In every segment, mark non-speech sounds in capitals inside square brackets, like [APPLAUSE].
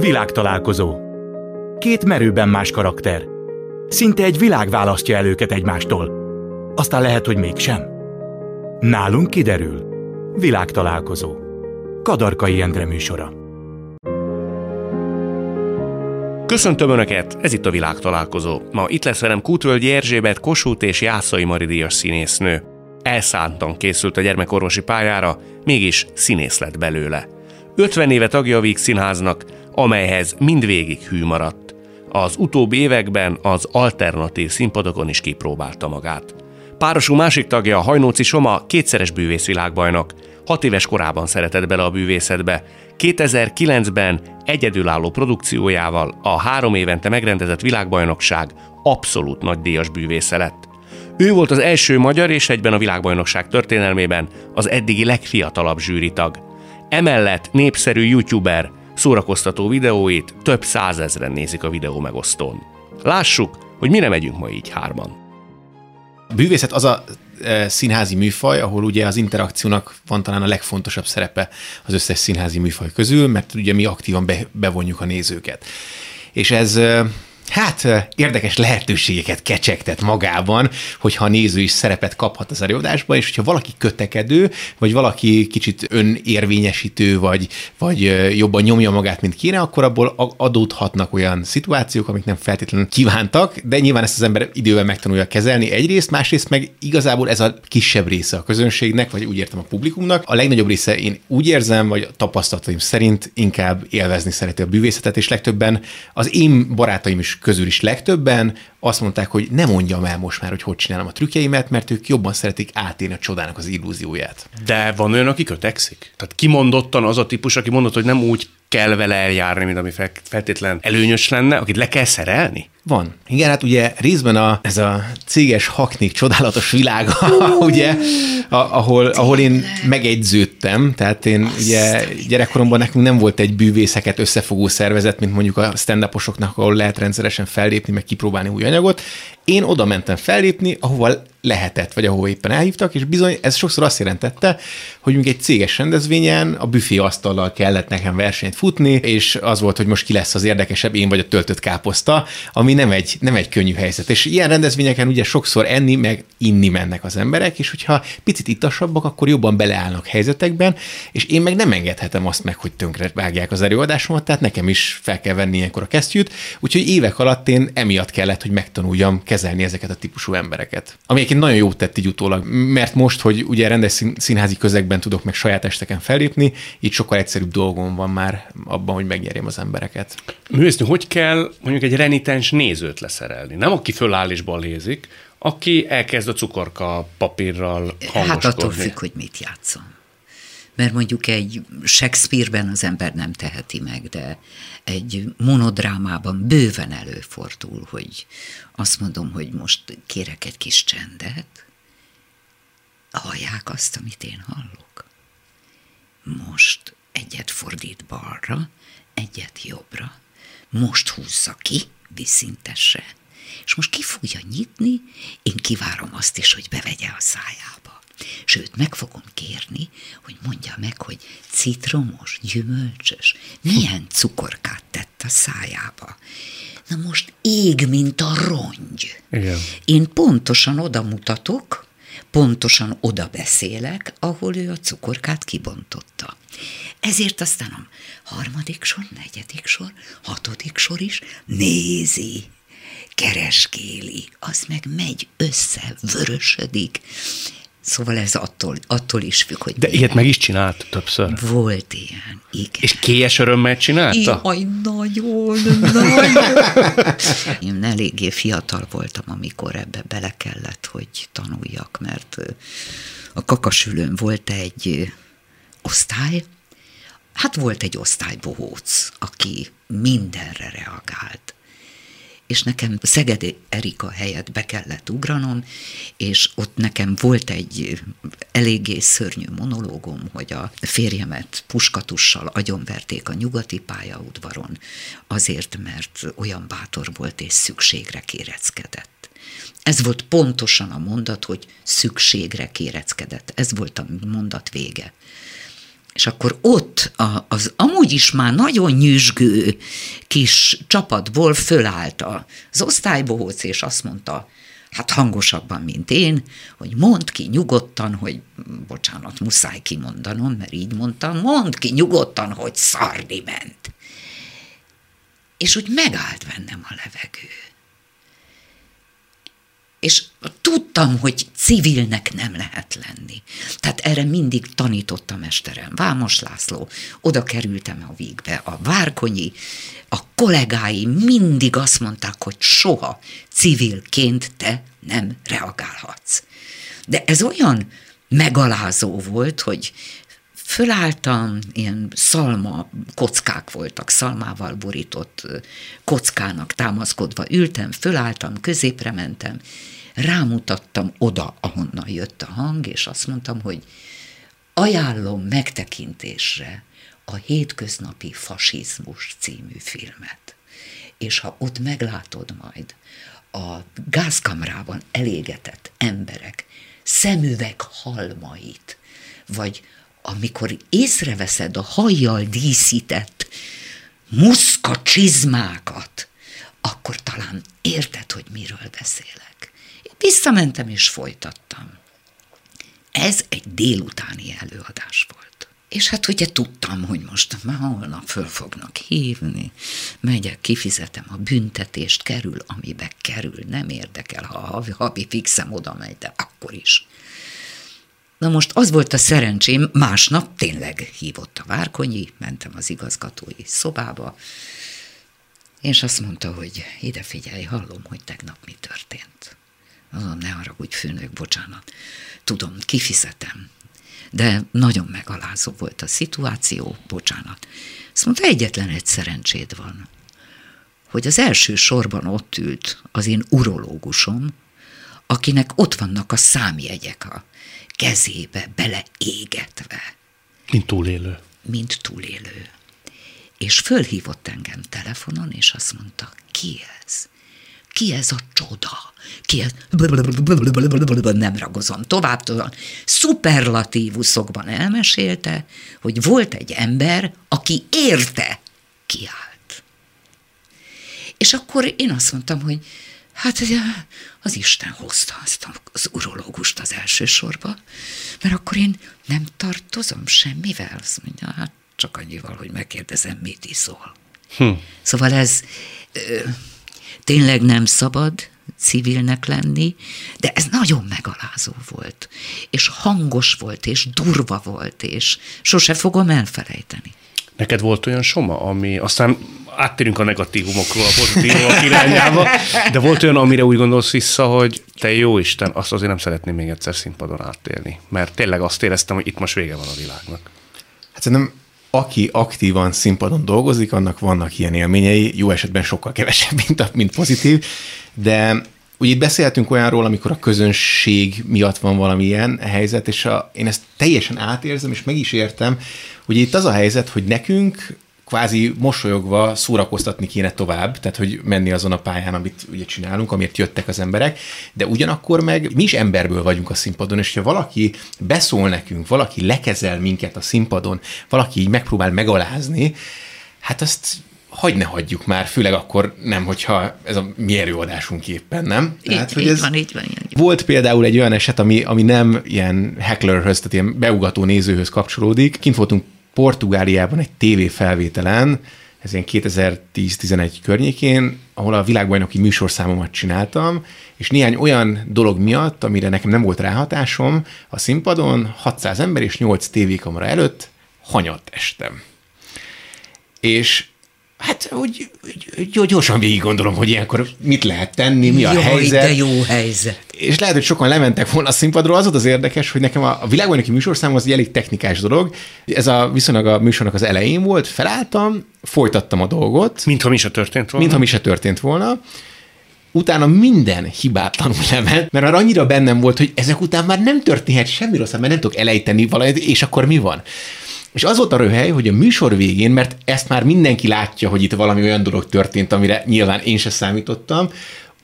Világtalálkozó. Két merőben más karakter. Szinte egy világ választja el őket egymástól. Aztán lehet, hogy mégsem. Nálunk kiderül. Világtalálkozó. Kadarkai Endre műsora. Köszöntöm Önöket, ez itt a világtalálkozó. Ma itt lesz velem Kútvölgyi Erzsébet, Kossuth és Jászai Maridíjas színésznő. Elszántan készült a gyermekorvosi pályára, mégis színész lett belőle. 50 éve tagja a Víg Színháznak, amelyhez mindvégig hű maradt. Az utóbbi években az alternatív színpadokon is kipróbálta magát. Párosul másik tagja Hajnóci Soma kétszeres bűvészvilágbajnok. Hat éves korában szeretett bele a bűvészetbe. 2009-ben egyedülálló produkciójával a három évente megrendezett világbajnokság abszolút nagy díjas bűvésze lett. Ő volt az első magyar és egyben a világbajnokság történelmében az eddigi legfiatalabb zsűritag. Emellett népszerű youtuber, szórakoztató videóit több százezren nézik a videó megosztón. Lássuk, hogy mire megyünk ma így hárman. A bűvészet az a e, színházi műfaj, ahol ugye az interakciónak van talán a legfontosabb szerepe az összes színházi műfaj közül, mert ugye mi aktívan be, bevonjuk a nézőket. És ez e, hát érdekes lehetőségeket kecsegtet magában, hogyha a néző is szerepet kaphat az előadásban, és hogyha valaki kötekedő, vagy valaki kicsit önérvényesítő, vagy, vagy jobban nyomja magát, mint kéne, akkor abból adódhatnak olyan szituációk, amik nem feltétlenül kívántak, de nyilván ezt az ember idővel megtanulja kezelni egyrészt, másrészt meg igazából ez a kisebb része a közönségnek, vagy úgy értem a publikumnak. A legnagyobb része én úgy érzem, vagy tapasztalataim szerint inkább élvezni szereti a bűvészetet, és legtöbben az én barátaim is közül is legtöbben azt mondták, hogy nem mondjam el most már, hogy hogy csinálom a trükkjeimet, mert ők jobban szeretik átélni a csodának az illúzióját. De van olyan, aki kötekszik? Tehát kimondottan az a típus, aki mondott, hogy nem úgy kell vele eljárni, mint ami feltétlen előnyös lenne, akit le kell szerelni? Van. Igen, hát ugye részben a, ez a céges haknik csodálatos világa, [LAUGHS] ugye, a, ahol, ahol én megegyződtem, tehát én Azt ugye gyerekkoromban nekünk nem volt egy bűvészeket összefogó szervezet, mint mondjuk a stand ahol lehet rendszeresen fellépni, meg kipróbálni új anyagot. Én oda mentem fellépni, ahova lehetett, vagy ahova éppen elhívtak, és bizony ez sokszor azt jelentette, hogy mondjuk egy céges rendezvényen a büfé asztallal kellett nekem versenyt futni, és az volt, hogy most ki lesz az érdekesebb, én vagy a töltött káposzta, ami nem egy, nem egy könnyű helyzet. És ilyen rendezvényeken ugye sokszor enni, meg inni mennek az emberek, és hogyha picit ittasabbak, akkor jobban beleállnak helyzetekben, és én meg nem engedhetem azt meg, hogy tönkre vágják az előadásomat, tehát nekem is fel kell venni ilyenkor a kesztyűt, úgyhogy évek alatt én emiatt kellett, hogy megtanuljam kezelni ezeket a típusú embereket. Ami egyébként nagyon jót tett így utólag, mert most, hogy ugye rendes színházi közegben tudok meg saját esteken felépni, így sokkal egyszerűbb dolgom van már abban, hogy megnyerjem az embereket. Művésznő, hogy kell mondjuk egy renitens nézőt leszerelni? Nem aki föláll és balézik, aki elkezd a cukorka papírral hangoskodni. Hát attól függ, hogy mit játszom mert mondjuk egy Shakespeare-ben az ember nem teheti meg, de egy monodrámában bőven előfordul, hogy azt mondom, hogy most kérek egy kis csendet, hallják azt, amit én hallok. Most egyet fordít balra, egyet jobbra, most húzza ki, viszintesse, és most ki fogja nyitni, én kivárom azt is, hogy bevegye a szájába. Sőt, meg fogom kérni, hogy mondja meg, hogy citromos, gyümölcsös, milyen cukorkát tett a szájába. Na most ég, mint a rongy. Igen. Én pontosan oda mutatok, pontosan oda beszélek, ahol ő a cukorkát kibontotta. Ezért aztán a harmadik sor, negyedik sor, hatodik sor is nézi, kereskéli, az meg megy össze, vörösödik, Szóval ez attól, attól is függ, hogy... De milyen. ilyet meg is csinált többször? Volt ilyen, igen. És kélyes örömmel csinálta? Jaj, nagyon, nagyon. [LAUGHS] Én eléggé fiatal voltam, amikor ebbe bele kellett, hogy tanuljak, mert a kakasülőn volt egy osztály, hát volt egy osztálybohóc, aki mindenre reagált és nekem Szegedi Erika helyett be kellett ugranom, és ott nekem volt egy eléggé szörnyű monológom, hogy a férjemet puskatussal agyonverték a nyugati pályaudvaron, azért, mert olyan bátor volt és szükségre kéreckedett. Ez volt pontosan a mondat, hogy szükségre kéreckedett. Ez volt a mondat vége. És akkor ott az amúgy is már nagyon nyüzsgő kis csapatból fölállt az osztálybohóc, és azt mondta, hát hangosabban, mint én, hogy mond ki nyugodtan, hogy, bocsánat, muszáj kimondanom, mert így mondtam, mond ki nyugodtan, hogy szarni ment. És úgy megállt bennem a levegő és tudtam, hogy civilnek nem lehet lenni. Tehát erre mindig tanított a mesterem, Vámos László, oda kerültem a vígbe, a Várkonyi, a kollégái mindig azt mondták, hogy soha civilként te nem reagálhatsz. De ez olyan megalázó volt, hogy fölálltam, ilyen szalma kockák voltak, szalmával borított kockának támaszkodva ültem, fölálltam, középre mentem, rámutattam oda, ahonnan jött a hang, és azt mondtam, hogy ajánlom megtekintésre a Hétköznapi Fasizmus című filmet. És ha ott meglátod majd a gázkamrában elégetett emberek szemüveg halmait, vagy amikor észreveszed a hajjal díszített muszka csizmákat, akkor talán érted, hogy miről beszélek. Én visszamentem és folytattam. Ez egy délutáni előadás volt. És hát ugye tudtam, hogy most már holnap föl fognak hívni, megyek, kifizetem a büntetést, kerül, amibe kerül, nem érdekel, ha a havi fixem oda megy, de akkor is. Na most az volt a szerencsém, másnap tényleg hívott a Várkonyi, mentem az igazgatói szobába, és azt mondta, hogy ide figyelj, hallom, hogy tegnap mi történt. Mondom, ne haragudj, főnök, bocsánat. Tudom, kifizetem. De nagyon megalázó volt a szituáció, bocsánat. Azt mondta, egyetlen egy szerencséd van, hogy az első sorban ott ült az én urológusom, akinek ott vannak a számjegyek a kezébe beleégetve. Mint túlélő. Mint túlélő. És fölhívott engem telefonon, és azt mondta, ki ez? Ki ez a csoda? Ki ez? Nem ragozom tovább, tudom. Szuperlatívuszokban elmesélte, hogy volt egy ember, aki érte kiállt. És akkor én azt mondtam, hogy Hát ugye az Isten hozta azt az urológust az első sorba, mert akkor én nem tartozom semmivel. Azt mondja, hát csak annyival, hogy megkérdezem, mit iszol. Hm. Szóval ez ö, tényleg nem szabad civilnek lenni, de ez nagyon megalázó volt, és hangos volt, és durva volt, és sose fogom elfelejteni. Neked volt olyan soma, ami aztán áttérünk a negatívumokról a pozitívumok irányába, de volt olyan, amire úgy gondolsz vissza, hogy te jó Isten, azt azért nem szeretném még egyszer színpadon átélni, mert tényleg azt éreztem, hogy itt most vége van a világnak. Hát szerintem aki aktívan színpadon dolgozik, annak vannak ilyen élményei, jó esetben sokkal kevesebb, mint, mint pozitív, de Ugye itt beszéltünk olyanról, amikor a közönség miatt van valamilyen helyzet, és a, én ezt teljesen átérzem, és meg is értem, hogy itt az a helyzet, hogy nekünk kvázi mosolyogva szórakoztatni kéne tovább, tehát hogy menni azon a pályán, amit ugye csinálunk, amiért jöttek az emberek, de ugyanakkor meg mi is emberből vagyunk a színpadon, és ha valaki beszól nekünk, valaki lekezel minket a színpadon, valaki így megpróbál megalázni, hát azt hagy ne hagyjuk már, főleg akkor nem, hogyha ez a mi előadásunk éppen, nem? Így, tehát, hogy így ez van, így van, így. Volt például egy olyan eset, ami, ami nem ilyen hecklerhöz, tehát ilyen beugató nézőhöz kapcsolódik. Kint voltunk Portugáliában egy TV felvételen, ez ilyen 2010-11 környékén, ahol a világbajnoki műsorszámomat csináltam, és néhány olyan dolog miatt, amire nekem nem volt ráhatásom, a színpadon 600 ember és 8 tévékamera előtt hanyat estem. És Hát, hogy, hogy gyorsan végig gondolom, hogy ilyenkor mit lehet tenni, mi a Jaj, helyzet. de jó helyzet. És lehet, hogy sokan lementek volna a színpadról. Az volt az érdekes, hogy nekem a, a világbajnoki műsorszám az egy elég technikás dolog. Ez a viszonylag a műsornak az elején volt, felálltam, folytattam a dolgot. Mintha mi se történt volna. Mintha mi se történt volna utána minden hibátlanul lement, mert arra annyira bennem volt, hogy ezek után már nem történhet semmi rossz, mert nem tudok elejteni valamit, és akkor mi van? És az volt a röhely, hogy a műsor végén, mert ezt már mindenki látja, hogy itt valami olyan dolog történt, amire nyilván én se számítottam,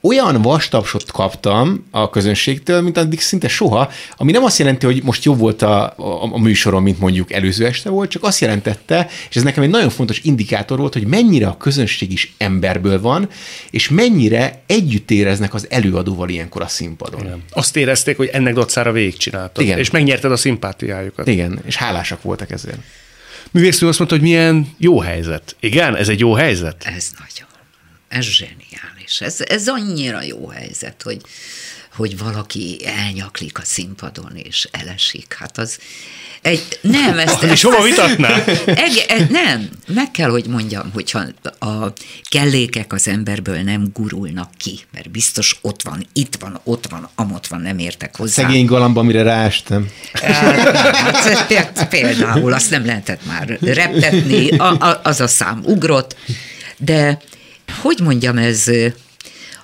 olyan vastapsot kaptam a közönségtől, mint addig szinte soha, ami nem azt jelenti, hogy most jobb volt a, a, a műsorom, mint mondjuk előző este volt, csak azt jelentette, és ez nekem egy nagyon fontos indikátor volt, hogy mennyire a közönség is emberből van, és mennyire együtt éreznek az előadóval ilyenkor a színpadon. Igen. Azt érezték, hogy ennek dacára végigcsináltad, Igen. és megnyerted a szimpátiájukat. Igen, és hálásak voltak ezért. Művésznő azt mondta, hogy milyen jó helyzet. Igen, ez egy jó helyzet? Ez nagyon. Ez zseniális. Ez, ez annyira jó helyzet, hogy, hogy valaki elnyaklik a színpadon és elesik. Hát az egy, nem, [LAUGHS] ezt... És hova vitatná? [LAUGHS] Ege, nem, meg kell, hogy mondjam, hogyha a kellékek az emberből nem gurulnak ki, mert biztos ott van, itt van, ott van, amott van, nem értek hozzá. Szegény galamba, amire ráestem. Hát, például azt nem lehetett már reptetni, a, a, az a szám ugrott, de hogy mondjam, ez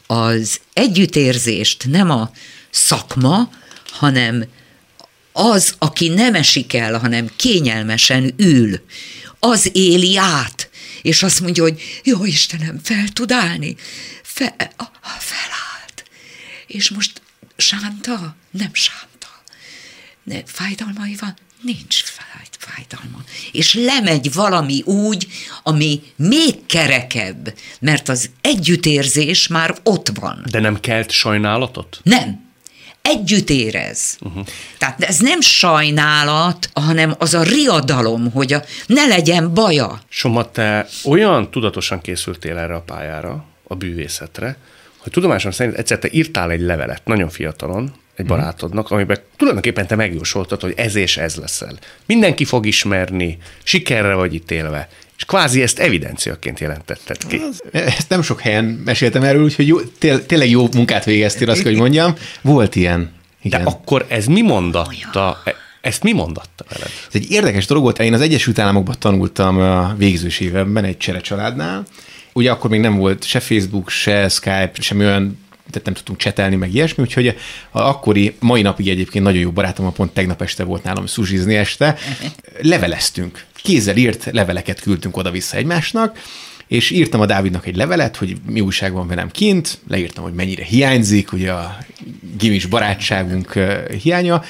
az együttérzést nem a szakma, hanem az, aki nem esik el, hanem kényelmesen ül, az éli át, és azt mondja, hogy jó Istenem, fel tud állni. Fe, felállt. És most sánta? Nem sánta. Ne, fájdalmai van? Nincs fájdalma. És lemegy valami úgy, ami még kerekebb, mert az együttérzés már ott van. De nem kelt sajnálatot? Nem együtt érez. Uh-huh. Tehát ez nem sajnálat, hanem az a riadalom, hogy a, ne legyen baja. Soma, te olyan tudatosan készültél erre a pályára, a bűvészetre, hogy tudomásom szerint egyszer te írtál egy levelet, nagyon fiatalon, egy barátodnak, amiben tulajdonképpen te megjósoltad, hogy ez és ez leszel. Mindenki fog ismerni, sikerre vagy ítélve, és kvázi ezt evidenciaként jelentetted ki. Ezt nem sok helyen meséltem erről, úgyhogy jó, té- tényleg jó munkát végeztél, azt hogy mondjam. Volt ilyen. Igen. De akkor ez mi mondatta? E, ezt mi mondatta veled? Ez egy érdekes dolog volt. Én az Egyesült Államokban tanultam a végzős évemben egy csere családnál. Ugye akkor még nem volt se Facebook, se Skype, semmi olyan tehát nem tudtunk csetelni, meg ilyesmi, úgyhogy a akkori, mai napig egyébként nagyon jó barátom, pont tegnap este volt nálam szusizni este, leveleztünk. Kézzel írt leveleket küldtünk oda-vissza egymásnak, és írtam a Dávidnak egy levelet, hogy mi újság van velem kint, leírtam, hogy mennyire hiányzik, ugye a gimis barátságunk hiánya,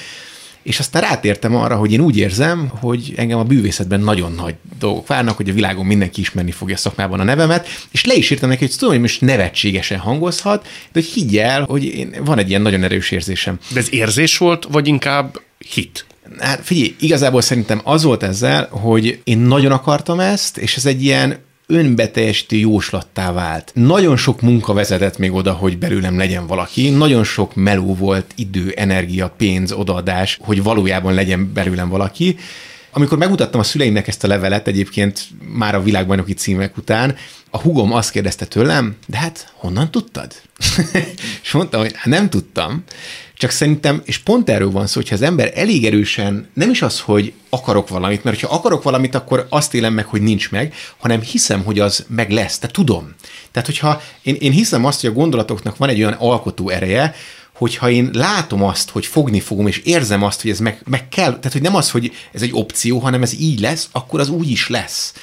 és aztán rátértem arra, hogy én úgy érzem, hogy engem a bűvészetben nagyon nagy dolgok várnak, hogy a világon mindenki ismerni fogja szakmában a nevemet, és le is írtam neki, hogy tudom, hogy most nevetségesen hangozhat, de hogy higgy el, hogy én, van egy ilyen nagyon erős érzésem. De ez érzés volt, vagy inkább hit? Hát figyelj, igazából szerintem az volt ezzel, hogy én nagyon akartam ezt, és ez egy ilyen önbeteljesítő jóslattá vált. Nagyon sok munka vezetett még oda, hogy belőlem legyen valaki, nagyon sok meló volt, idő, energia, pénz, odaadás, hogy valójában legyen belőlem valaki. Amikor megmutattam a szüleimnek ezt a levelet, egyébként már a világbajnoki címek után, a hugom azt kérdezte tőlem, de hát honnan tudtad? És mondtam, hogy hát nem tudtam. Csak szerintem, és pont erről van szó, hogyha az ember elég erősen, nem is az, hogy akarok valamit, mert ha akarok valamit, akkor azt élem meg, hogy nincs meg, hanem hiszem, hogy az meg lesz, te tudom. Tehát, hogyha én, én hiszem azt, hogy a gondolatoknak van egy olyan alkotó ereje, hogyha én látom azt, hogy fogni fogom, és érzem azt, hogy ez meg, meg kell, tehát hogy nem az, hogy ez egy opció, hanem ez így lesz, akkor az úgy is lesz.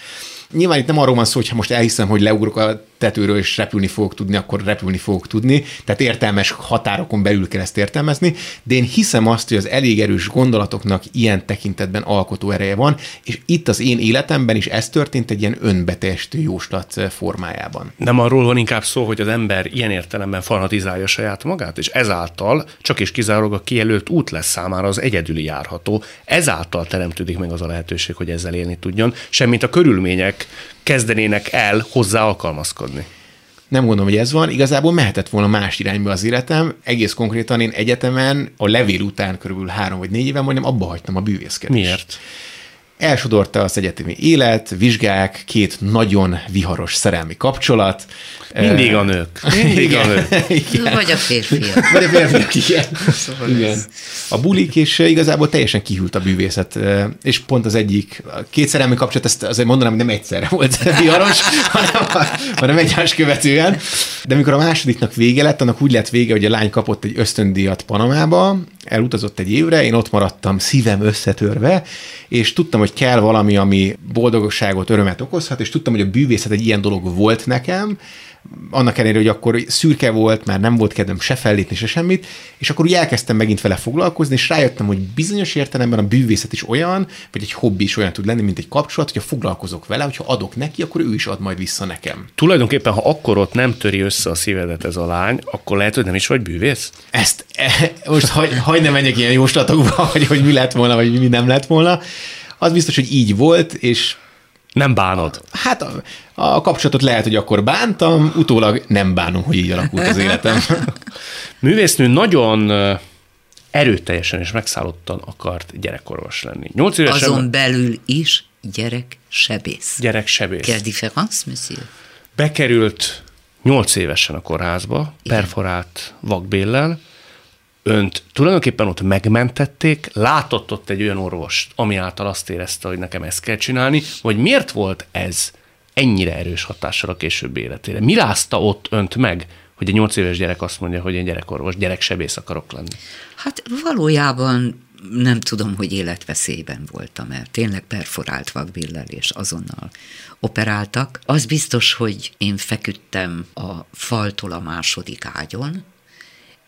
Nyilván itt nem arról van szó, hogy most elhiszem, hogy leugrok a tetőről és repülni fogok tudni, akkor repülni fogok tudni. Tehát értelmes határokon belül kell ezt értelmezni, de én hiszem azt, hogy az elég erős gondolatoknak ilyen tekintetben alkotó ereje van, és itt az én életemben is ez történt egy ilyen önbeteljesítő jóslat formájában. Nem arról van inkább szó, hogy az ember ilyen értelemben fanatizálja saját magát, és ezáltal csak és kizárólag a kijelölt út lesz számára az egyedüli járható. Ezáltal teremtődik meg az a lehetőség, hogy ezzel élni tudjon, semmint a körülmények kezdenének el hozzá alkalmazkodni. Nem gondolom, hogy ez van. Igazából mehetett volna más irányba az életem. Egész konkrétan én egyetemen a levél után körülbelül három vagy négy éven majdnem abba hagytam a bűvészkedést. Miért? Elsodorta az egyetemi élet, vizsgák, két nagyon viharos szerelmi kapcsolat. Mindig a nők. [LAUGHS] Mindig a nők. Igen. Vagy a férfiak. Vagy a férfiak, igen. Szóval igen. A bulik, és igazából teljesen kihűlt a bűvészet. És pont az egyik, a két szerelmi kapcsolat, ezt azért mondanám, hogy nem egyszerre volt [LAUGHS] viharos, hanem, hanem egymás követően. De amikor a másodiknak vége lett, annak úgy lett vége, hogy a lány kapott egy ösztöndíjat Panamába, elutazott egy évre, én ott maradtam szívem összetörve, és tudtam, hogy kell valami, ami boldogságot, örömet okozhat, és tudtam, hogy a bűvészet egy ilyen dolog volt nekem, annak ellenére, hogy akkor szürke volt, már nem volt kedvem se fellépni, se semmit, és akkor úgy elkezdtem megint vele foglalkozni, és rájöttem, hogy bizonyos értelemben a bűvészet is olyan, vagy egy hobbi is olyan tud lenni, mint egy kapcsolat, hogyha foglalkozok vele, hogyha adok neki, akkor ő is ad majd vissza nekem. Tulajdonképpen, ha akkor ott nem töri össze a szívedet ez a lány, akkor lehet, hogy nem is vagy bűvész? Ezt, e, most hagy, hagy ne menjek ilyen jóslatokba, [LAUGHS] hogy, hogy mi lett volna, vagy mi nem lett volna. Az biztos, hogy így volt, és nem bánod? Hát a, a kapcsolatot lehet, hogy akkor bántam, utólag nem bánom, hogy így alakult az életem. [LAUGHS] Művésznő nagyon erőteljesen és megszállottan akart gyerekorvos lenni. Nyolc évesen... Azon belül is gyerek sebész. Gyerek sebész. Quelle différence, monsieur? Bekerült nyolc évesen a kórházba, Igen. perforált vakbéllel, önt tulajdonképpen ott megmentették, látott ott egy olyan orvost, ami által azt érezte, hogy nekem ezt kell csinálni, hogy miért volt ez ennyire erős hatással a később életére? Mi rázta ott önt meg, hogy egy nyolc éves gyerek azt mondja, hogy én gyerekorvos, gyereksebész akarok lenni? Hát valójában nem tudom, hogy életveszélyben voltam, mert tényleg perforált vakbillel, és azonnal operáltak. Az biztos, hogy én feküdtem a faltól a második ágyon,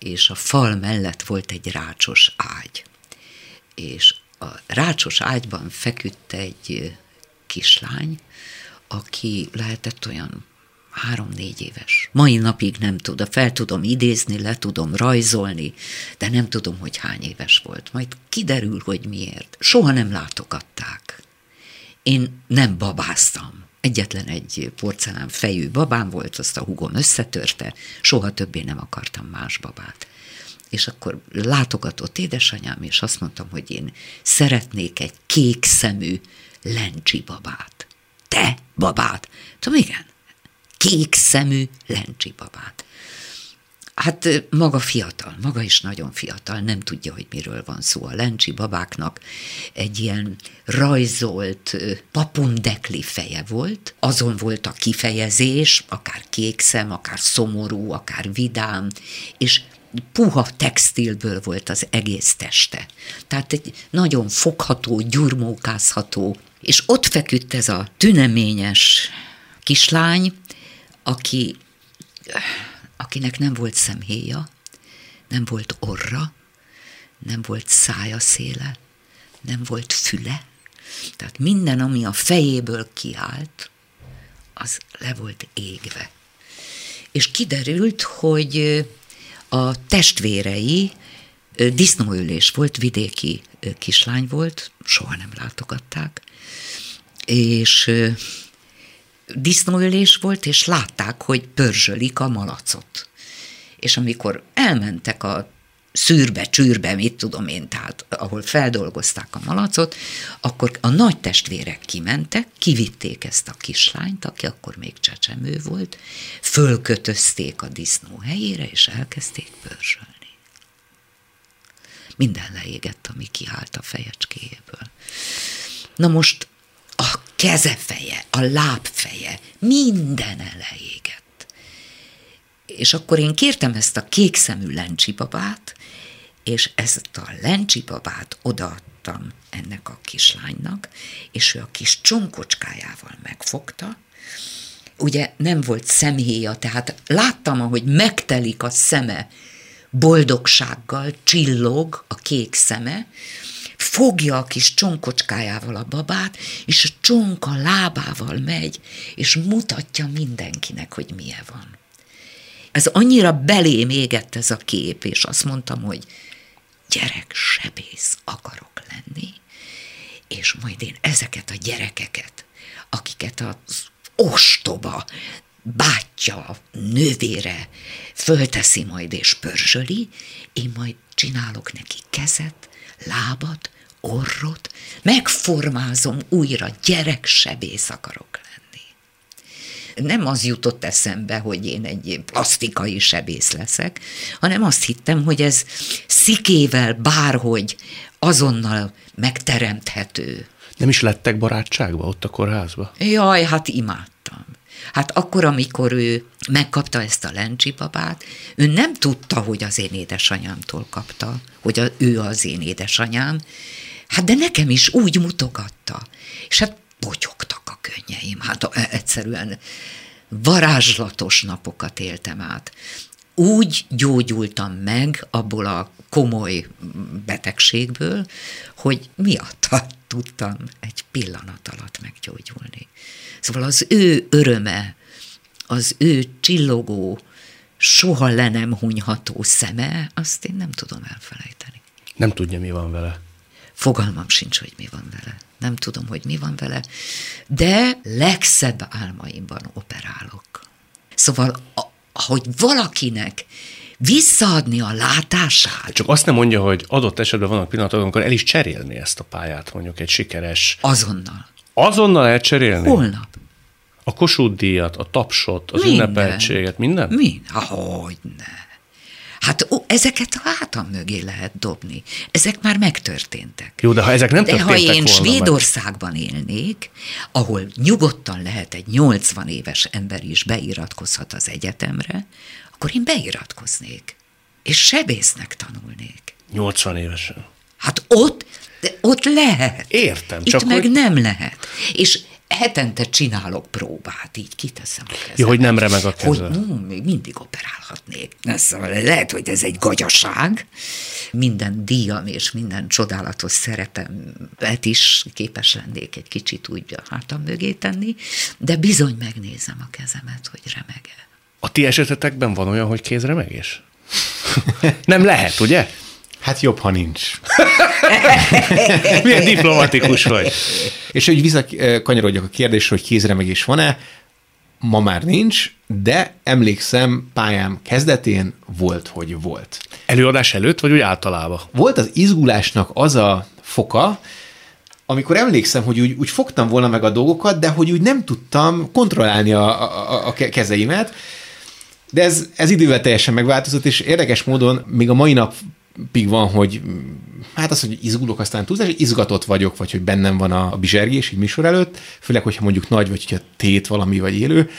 és a fal mellett volt egy rácsos ágy. És a rácsos ágyban feküdt egy kislány, aki lehetett olyan három-négy éves. Mai napig nem tudom, fel tudom idézni, le tudom rajzolni, de nem tudom, hogy hány éves volt. Majd kiderül, hogy miért. Soha nem látogatták. Én nem babáztam. Egyetlen egy porcelán fejű babám volt, azt a hugom összetörte, soha többé nem akartam más babát. És akkor látogatott édesanyám, és azt mondtam, hogy én szeretnék egy kék szemű lencsi babát. Te babát? Tudom, igen, kék szemű lencsi babát. Hát maga fiatal, maga is nagyon fiatal, nem tudja, hogy miről van szó. A lencsi babáknak egy ilyen rajzolt papundekli feje volt, azon volt a kifejezés, akár kékszem, akár szomorú, akár vidám, és puha textilből volt az egész teste. Tehát egy nagyon fogható, gyurmókázható, és ott feküdt ez a tüneményes kislány, aki akinek nem volt szemhéja, nem volt orra, nem volt szája széle, nem volt füle, tehát minden, ami a fejéből kiállt, az le volt égve. És kiderült, hogy a testvérei disznóülés volt, vidéki kislány volt, soha nem látogatták, és disznóölés volt, és látták, hogy pörzsölik a malacot. És amikor elmentek a szűrbe, csűrbe, mit tudom én, tehát ahol feldolgozták a malacot, akkor a nagy testvérek kimentek, kivitték ezt a kislányt, aki akkor még csecsemő volt, fölkötözték a disznó helyére, és elkezdték pörzsölni. Minden leégett, ami kiállt a fejecskéjéből. Na most a kezefeje, a lábfeje, minden eleégett. És akkor én kértem ezt a kékszemű lencsibabát, és ezt a lencsibabát odaadtam ennek a kislánynak, és ő a kis csonkocskájával megfogta, ugye nem volt szemhéja, tehát láttam, ahogy megtelik a szeme boldogsággal, csillog a kék szeme, fogja a kis csonkocskájával a babát, és a csonka lábával megy, és mutatja mindenkinek, hogy milyen van. Ez annyira belém égett ez a kép, és azt mondtam, hogy gyerek sebész akarok lenni, és majd én ezeket a gyerekeket, akiket az ostoba bátyja, nővére fölteszi majd és pörzsöli, én majd csinálok neki kezet, lábat, orrot, megformázom újra, gyereksebész akarok lenni. Nem az jutott eszembe, hogy én egy plastikai sebész leszek, hanem azt hittem, hogy ez szikével bárhogy azonnal megteremthető. Nem is lettek barátságba ott a kórházba? Jaj, hát imádtam. Hát akkor, amikor ő megkapta ezt a lencsipapát, ő nem tudta, hogy az én édesanyámtól kapta, hogy a, ő az én édesanyám. Hát de nekem is úgy mutogatta. És hát potyogtak a könnyeim. Hát egyszerűen varázslatos napokat éltem át. Úgy gyógyultam meg abból a komoly betegségből, hogy miatta [LAUGHS] tudtam egy pillanat alatt meggyógyulni. Szóval az ő öröme, az ő csillogó, soha le nem hunyható szeme, azt én nem tudom elfelejteni. Nem tudja, mi van vele. Fogalmam sincs, hogy mi van vele. Nem tudom, hogy mi van vele, de legszebb álmaimban operálok. Szóval, hogy valakinek visszaadni a látását. Csak azt nem mondja, hogy adott esetben vannak pillanatok, amikor el is cserélni ezt a pályát, mondjuk egy sikeres. Azonnal. Azonnal elcserélni? Holnap. A Kossuth díjat, a tapsot, az minden. ünnepeltséget, minden? Mind. Hogy ne. Hát ó, ezeket a hátam mögé lehet dobni. Ezek már megtörténtek. Jó, de ha ezek nem de ha én Svédországban meg. élnék, ahol nyugodtan lehet egy 80 éves ember is beiratkozhat az egyetemre, akkor én beiratkoznék. És sebésznek tanulnék. 80 évesen. Hát ott, ott lehet. Értem. Itt csak meg hogy... nem lehet. És hetente csinálok próbát, így kiteszem a kezem. Jó, hogy nem remeg a keze. Hogy mm, még mindig operálhatnék. Na, szóval lehet, hogy ez egy gagyaság. Minden díjam és minden csodálatos szerepemet is képes lennék egy kicsit úgy a hátam mögé tenni, de bizony megnézem a kezemet, hogy remege. A ti esetetekben van olyan, hogy kézremegés? [LAUGHS] nem lehet, ugye? Hát jobb, ha nincs. [LAUGHS] Milyen diplomatikus vagy. És hogy visszakanyarodjak a kérdésre, hogy kézremegés van-e, ma már nincs, de emlékszem, pályám kezdetén volt, hogy volt. Előadás előtt, vagy úgy általában? Volt az izgulásnak az a foka, amikor emlékszem, hogy úgy, úgy fogtam volna meg a dolgokat, de hogy úgy nem tudtam kontrollálni a, a, a kezeimet, de ez, ez idővel teljesen megváltozott, és érdekes módon még a mai nap pig van, hogy hát az, hogy izgulok, aztán túlzás, hogy izgatott vagyok, vagy hogy bennem van a, a bizsergés így műsor előtt, főleg, hogyha mondjuk nagy, vagy hogyha tét valami, vagy élő,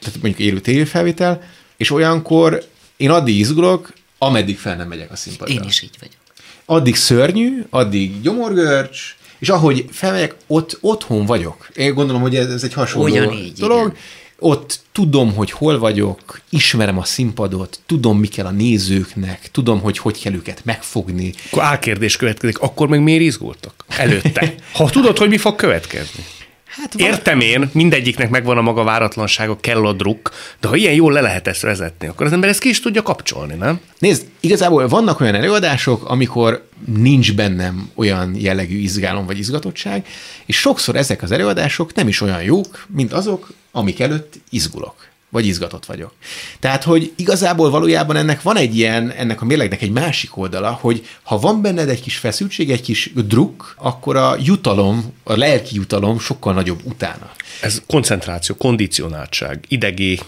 tehát mondjuk élő tévéfelvétel, és olyankor én addig izgulok, ameddig fel nem megyek a színpadra. Én is így vagyok. Addig szörnyű, addig gyomorgörcs, és ahogy felmegyek, ott otthon vagyok. Én gondolom, hogy ez, ez egy hasonló Ugyanígy, dolog. Igen ott tudom, hogy hol vagyok, ismerem a színpadot, tudom, mi kell a nézőknek, tudom, hogy hogy kell őket megfogni. Akkor álkérdés következik, akkor meg miért izgultak előtte? [LAUGHS] Ha tudod, hogy mi fog következni. Hát van... Értem én, mindegyiknek megvan a maga váratlansága, kell a druk, de ha ilyen jól le lehet ezt vezetni, akkor az ember ezt ki is tudja kapcsolni, nem? Nézd, igazából vannak olyan előadások, amikor nincs bennem olyan jellegű izgálom vagy izgatottság, és sokszor ezek az előadások nem is olyan jók, mint azok, amik előtt izgulok vagy izgatott vagyok. Tehát, hogy igazából valójában ennek van egy ilyen, ennek a mérlegnek egy másik oldala, hogy ha van benned egy kis feszültség, egy kis druk, akkor a jutalom, a lelki jutalom sokkal nagyobb utána. Ez koncentráció, kondicionáltság, idegi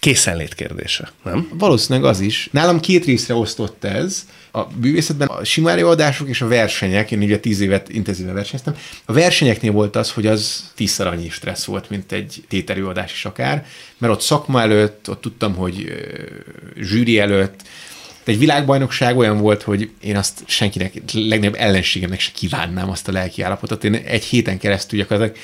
készenlét kérdése, nem? Valószínűleg az is. Nálam két részre osztott ez. A bűvészetben a sima előadások és a versenyek, én ugye tíz évet intenzíven versenyeztem, a versenyeknél volt az, hogy az tízszer annyi stressz volt, mint egy téterőadás is akár, mert ott szakma előtt, ott tudtam, hogy zsűri előtt, egy világbajnokság olyan volt, hogy én azt senkinek, legnagyobb ellenségemnek se kívánnám azt a lelki állapotot. Én egy héten keresztül gyakorlatilag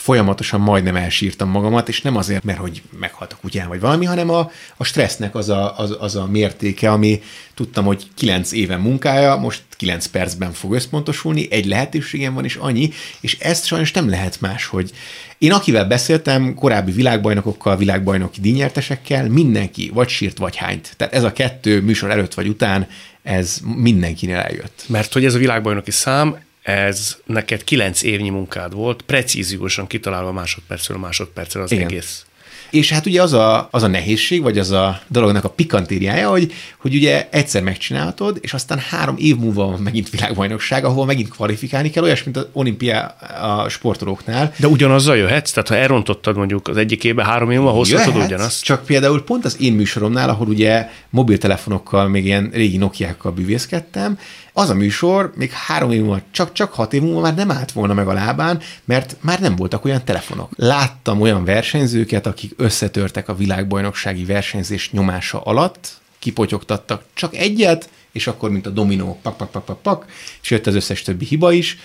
folyamatosan majdnem elsírtam magamat, és nem azért, mert hogy meghalt a kutyám vagy valami, hanem a, a stressznek az a, az, az a mértéke, ami tudtam, hogy kilenc éve munkája, most kilenc percben fog összpontosulni, egy lehetőségem van, és annyi, és ezt sajnos nem lehet más, hogy én akivel beszéltem, korábbi világbajnokokkal, világbajnoki díjnyertesekkel, mindenki vagy sírt, vagy hányt. Tehát ez a kettő műsor előtt vagy után, ez mindenkinél eljött. Mert hogy ez a világbajnoki szám, ez neked kilenc évnyi munkád volt, precíziósan kitalálva másodpercről másodpercre az Igen. egész. És hát ugye az a, az a nehézség, vagy az a dolognak a pikantériája, hogy, hogy ugye egyszer megcsinálhatod, és aztán három év múlva van megint világbajnokság, ahol megint kvalifikálni kell, olyas, mint az olimpia a sportolóknál. De ugyanazzal jöhetsz? Tehát ha elrontottad mondjuk az egyik évben három év múlva, hozhatod ugyanazt? Csak például pont az én műsoromnál, ahol ugye mobiltelefonokkal, még ilyen régi Nokiákkal bűvészkedtem, az a műsor még három év múlva, csak, csak hat év múlva már nem állt volna meg a lábán, mert már nem voltak olyan telefonok. Láttam olyan versenyzőket, akik összetörtek a világbajnoksági versenyzés nyomása alatt, kipotyogtattak csak egyet, és akkor, mint a dominó, pak, pak, pak, pak, pak, és jött az összes többi hiba is,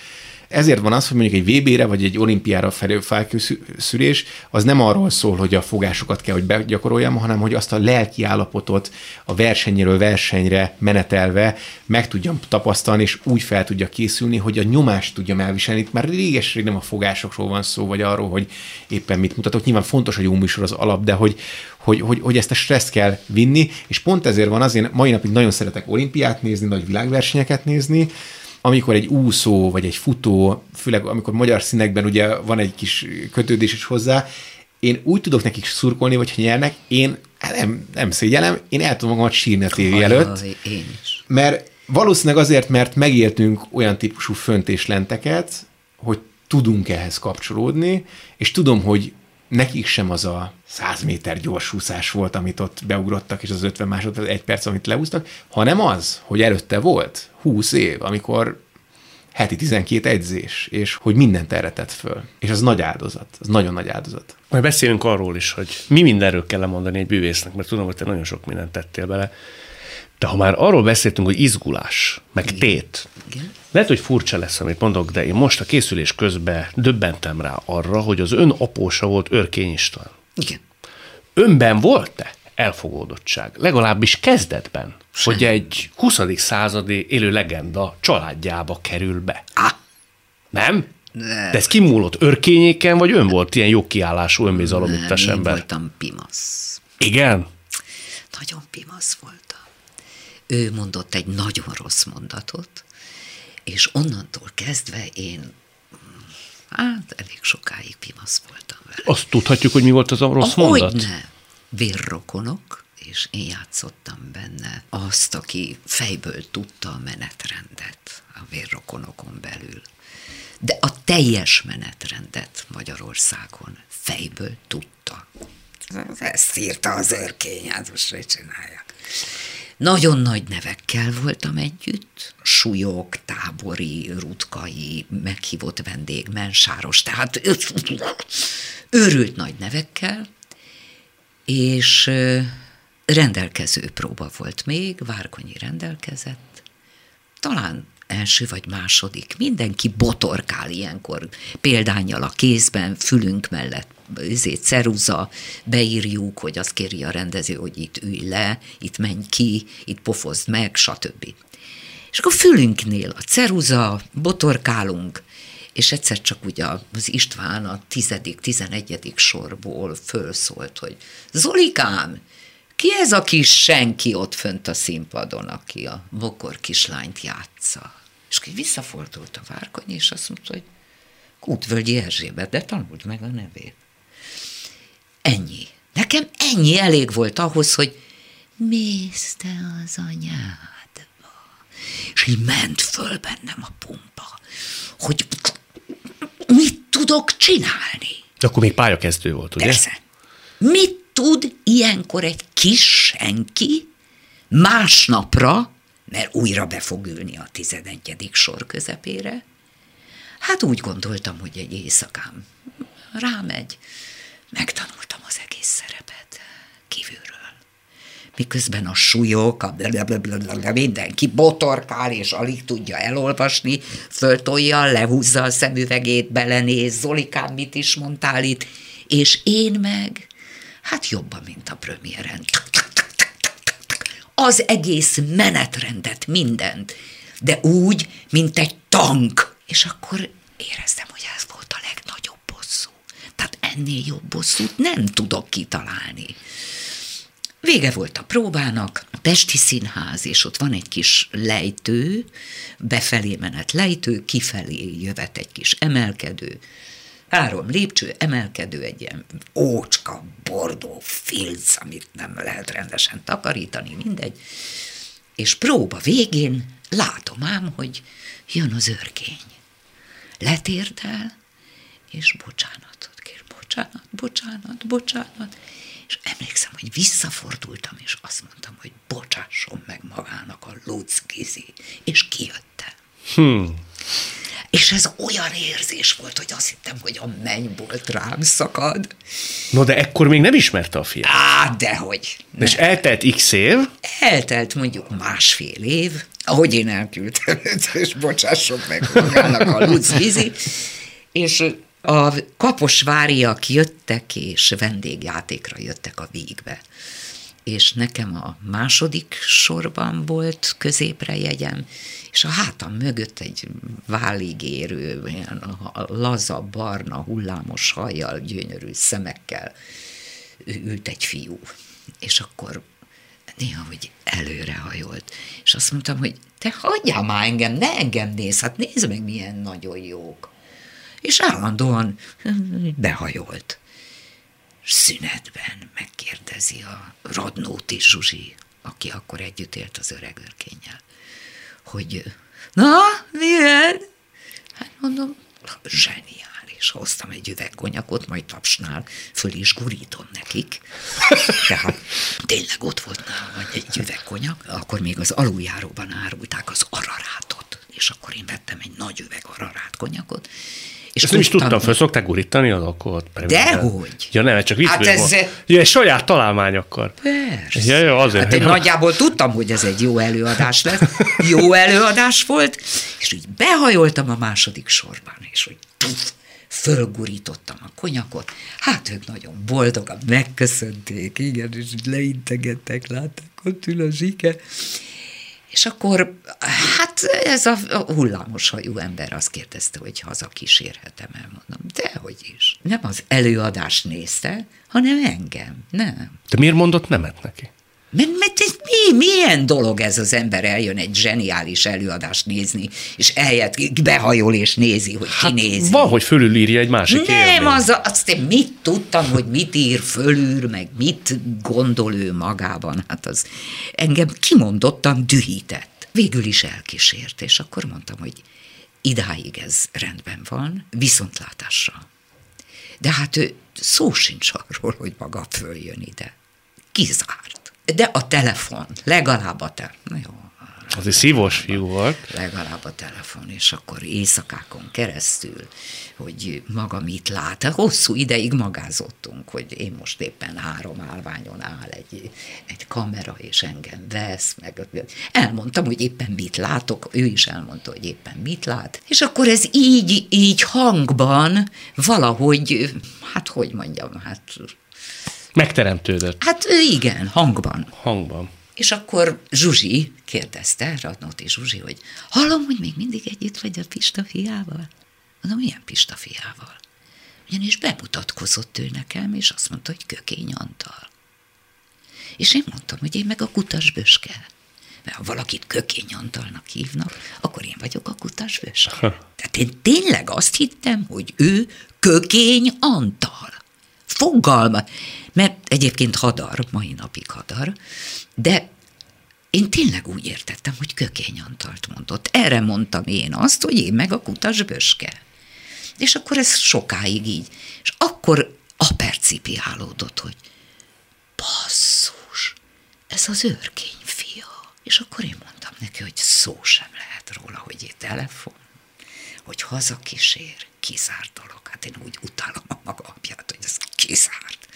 ezért van az, hogy mondjuk egy VB-re vagy egy olimpiára felkészülés, az nem arról szól, hogy a fogásokat kell, hogy begyakoroljam, hanem hogy azt a lelki állapotot a versenyről versenyre menetelve meg tudjam tapasztalni, és úgy fel tudja készülni, hogy a nyomást tudjam elviselni. Itt már réges nem a fogásokról van szó, vagy arról, hogy éppen mit mutatok. Nyilván fontos, hogy jó műsor az alap, de hogy, hogy, hogy, hogy ezt a stresszt kell vinni, és pont ezért van az, én mai napig nagyon szeretek olimpiát nézni, nagy világversenyeket nézni, amikor egy úszó, vagy egy futó, főleg amikor magyar színekben ugye van egy kis kötődés is hozzá, én úgy tudok nekik szurkolni, vagy ha nyernek, én nem, nem szégyellem, én el tudom magamat sírni a tévé előtt. Én is. Mert valószínűleg azért, mert megéltünk olyan típusú fönt és lenteket, hogy tudunk ehhez kapcsolódni, és tudom, hogy nekik sem az a 100 méter gyorsúszás volt, amit ott beugrottak, és az 50 másodperc, egy perc, amit leúztak, hanem az, hogy előtte volt 20 év, amikor heti 12 edzés, és hogy mindent erre tett föl. És az nagy áldozat, az nagyon nagy áldozat. Majd beszélünk arról is, hogy mi mindenről kell mondani egy bűvésznek, mert tudom, hogy te nagyon sok mindent tettél bele. De ha már arról beszéltünk, hogy izgulás, meg Igen. tét, Igen. lehet, hogy furcsa lesz, amit mondok, de én most a készülés közben döbbentem rá arra, hogy az ön apósa volt Örkény István. Igen. Önben volt-e elfogódottság? Legalábbis kezdetben, Sem. hogy egy 20. századi élő legenda családjába kerül be. Ah. Nem? Nem. De ez kimúlott örkényéken, vagy ön volt ilyen jó kiállású önbizalomittes ember? Voltam pimasz. Igen? Nagyon pimasz voltam ő mondott egy nagyon rossz mondatot, és onnantól kezdve én hát elég sokáig pimasz voltam vele. Azt tudhatjuk, hogy mi volt az a rossz Ahogy mondat? ne, vérrokonok, és én játszottam benne azt, aki fejből tudta a menetrendet a vérrokonokon belül. De a teljes menetrendet Magyarországon fejből tudta. Ezt írta az örkény, hát most csinálják. Nagyon nagy nevekkel voltam együtt, súlyok, tábori, rutkai, meghívott vendég, mensáros, tehát őrült nagy nevekkel, és rendelkező próba volt még, Várkonyi rendelkezett, talán első vagy második, mindenki botorkál ilyenkor, példányjal a kézben, fülünk mellett ezért ceruza, beírjuk, hogy azt kéri a rendező, hogy itt ülj le, itt menj ki, itt pofozd meg, stb. És akkor fülünknél a ceruza, botorkálunk, és egyszer csak ugye az István a tizedik, tizenegyedik sorból fölszólt, hogy Zolikám, ki ez a kis senki ott fönt a színpadon, aki a bokor kislányt játsza? És akkor visszafordult a várkony, és azt mondta, hogy Kútvölgyi Erzsébet, de tanult meg a nevét. Ennyi. Nekem ennyi elég volt ahhoz, hogy mész te az anyádba. És így ment föl bennem a pumpa, hogy mit tudok csinálni. De akkor még pályakezdő volt, ugye? Persze. Mit tud ilyenkor egy kis senki másnapra, mert újra be fog ülni a tizenegyedik sor közepére? Hát úgy gondoltam, hogy egy éjszakám rámegy, megtanultam az egész szerepet kívülről. Miközben a súlyok, a mindenki botorkál, és alig tudja elolvasni, föltolja, lehúzza a szemüvegét, belenéz, Zolikám, mit is mondtál itt, és én meg, hát jobban, mint a premiéren. Az egész menetrendet, mindent, de úgy, mint egy tank. És akkor éreztem, hogy ez volt a legnagyobb tehát ennél jobb bosszút nem tudok kitalálni. Vége volt a próbának, a Pesti Színház, és ott van egy kis lejtő, befelé menet lejtő, kifelé jövet egy kis emelkedő, három lépcső, emelkedő, egy ilyen ócska, bordó filc, amit nem lehet rendesen takarítani, mindegy. És próba végén látom ám, hogy jön az örkény. Letérdel, és bocsánatot bocsánat, bocsánat, bocsánat. És emlékszem, hogy visszafordultam, és azt mondtam, hogy bocsásson meg magának a Lutz Gizi, és kijöttem. Hmm. És ez olyan érzés volt, hogy azt hittem, hogy a mennybolt rám szakad. No, de ekkor még nem ismerte a fiát. Á, dehogy. De és eltelt x év, Eltelt mondjuk másfél év, ahogy én elküldtem, és bocsásson meg magának a Lutz és a kaposváriak jöttek, és vendégjátékra jöttek a végbe. És nekem a második sorban volt középre jegyem, és a hátam mögött egy válig érő, ilyen laza, barna, hullámos hajjal, gyönyörű szemekkel ült egy fiú. És akkor néha, hogy előrehajolt. És azt mondtam, hogy te hagyjál már engem, ne engem néz, hát nézd meg, milyen nagyon jók. És állandóan behajolt. Szünetben megkérdezi a Radnóti Zsuzsi, aki akkor együtt élt az öreg örkényel, hogy na, milyen? Hát mondom, zseniális. Hoztam egy üveg konyakot, majd tapsnál föl is gurítom nekik. [LAUGHS] Tehát tényleg ott volt nálam egy üveg konyak, akkor még az aluljáróban árulták az ararátot, és akkor én vettem egy nagy üveg ararát konyakot, és ezt nem is tudtam, föl szokták gurítani az alkoholt? Dehogy. Ja nem, csak Hát viccelő ez-. Ja, egy saját találmány akkor. Persze. Ja, jó, azért. Hát én nagyjából tudtam, hogy ez egy jó előadás lesz. Jó előadás volt, és úgy behajoltam a második sorban, és úgy puf, fölgurítottam a konyakot. Hát ők nagyon boldogan megköszönték, igen, és így leintegettek, látták, ott ül a zsike. És akkor, hát ez a hullámos hajú ember azt kérdezte, hogy haza kísérhetem el, mondom, dehogy is. Nem az előadást nézte, hanem engem, nem. De miért mondott nemet neki? Mert, mert ez mi, milyen dolog ez az ember eljön egy zseniális előadást nézni, és eljött, behajol és nézi, hogy hát, ki nézi. Van, hogy fölülírja egy másik Nem, élmény. az, azt én mit tudtam, hogy mit ír fölül, meg mit gondol ő magában. Hát az engem kimondottan dühített. Végül is elkísért, és akkor mondtam, hogy idáig ez rendben van, viszontlátásra. De hát ő szó sincs arról, hogy maga följön ide. Kizárt. De a telefon, legalább a telefon. Na jó, Az egy szívós fiú volt. legalább a telefon, és akkor éjszakákon keresztül, hogy maga mit lát. Hosszú ideig magázottunk, hogy én most éppen három állványon áll egy, egy kamera, és engem vesz, meg elmondtam, hogy éppen mit látok, ő is elmondta, hogy éppen mit lát. És akkor ez így, így hangban valahogy, hát hogy mondjam, hát, Megteremtődött hát igen, hangban. hangban. És akkor Zsuzsi kérdezte, Radnóti Zsuzsi, hogy hallom, hogy még mindig együtt vagy a Pista fiával? Mondom, milyen Pista fiával? Ugyanis bemutatkozott ő nekem, és azt mondta, hogy Kökény Antal. És én mondtam, hogy én meg a kutas böske. Mert ha valakit Kökény Antalnak hívnak, akkor én vagyok a kutas böske. Tehát én tényleg azt hittem, hogy ő Kökény Antal. Fogalma. Mert egyébként hadar, mai napig hadar, de én tényleg úgy értettem, hogy Kökény Antalt mondott. Erre mondtam én azt, hogy én meg a kutas böske. És akkor ez sokáig így. És akkor apercipiálódott, hogy basszus, ez az őrkény fia. És akkor én mondtam neki, hogy szó sem lehet róla, hogy egy telefon, hogy hazakísér, kizárt dolog. Hát én úgy utálom a maga apját, hogy ez kizárt.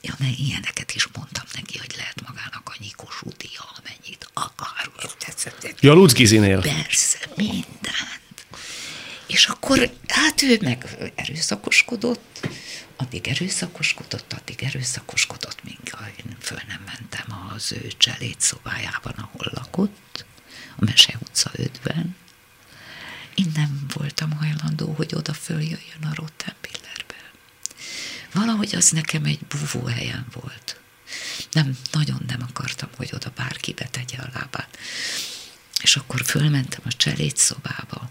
Ja, mert ilyeneket is mondtam neki, hogy lehet magának annyi kosúdia, amennyit akar. Ja, Lutz Gizinél. Persze, mindent. És akkor, hát ő meg erőszakoskodott, addig erőszakoskodott, addig erőszakoskodott, míg én föl nem mentem az ő cseléd szobájában, ahol lakott, a Mese utca 5-ben. Én nem voltam hajlandó, hogy oda följöjjön a Rottenbillerbe. Valahogy az nekem egy búvó helyen volt. Nem, nagyon nem akartam, hogy oda bárki betegye a lábát. És akkor fölmentem a cseléd szobába,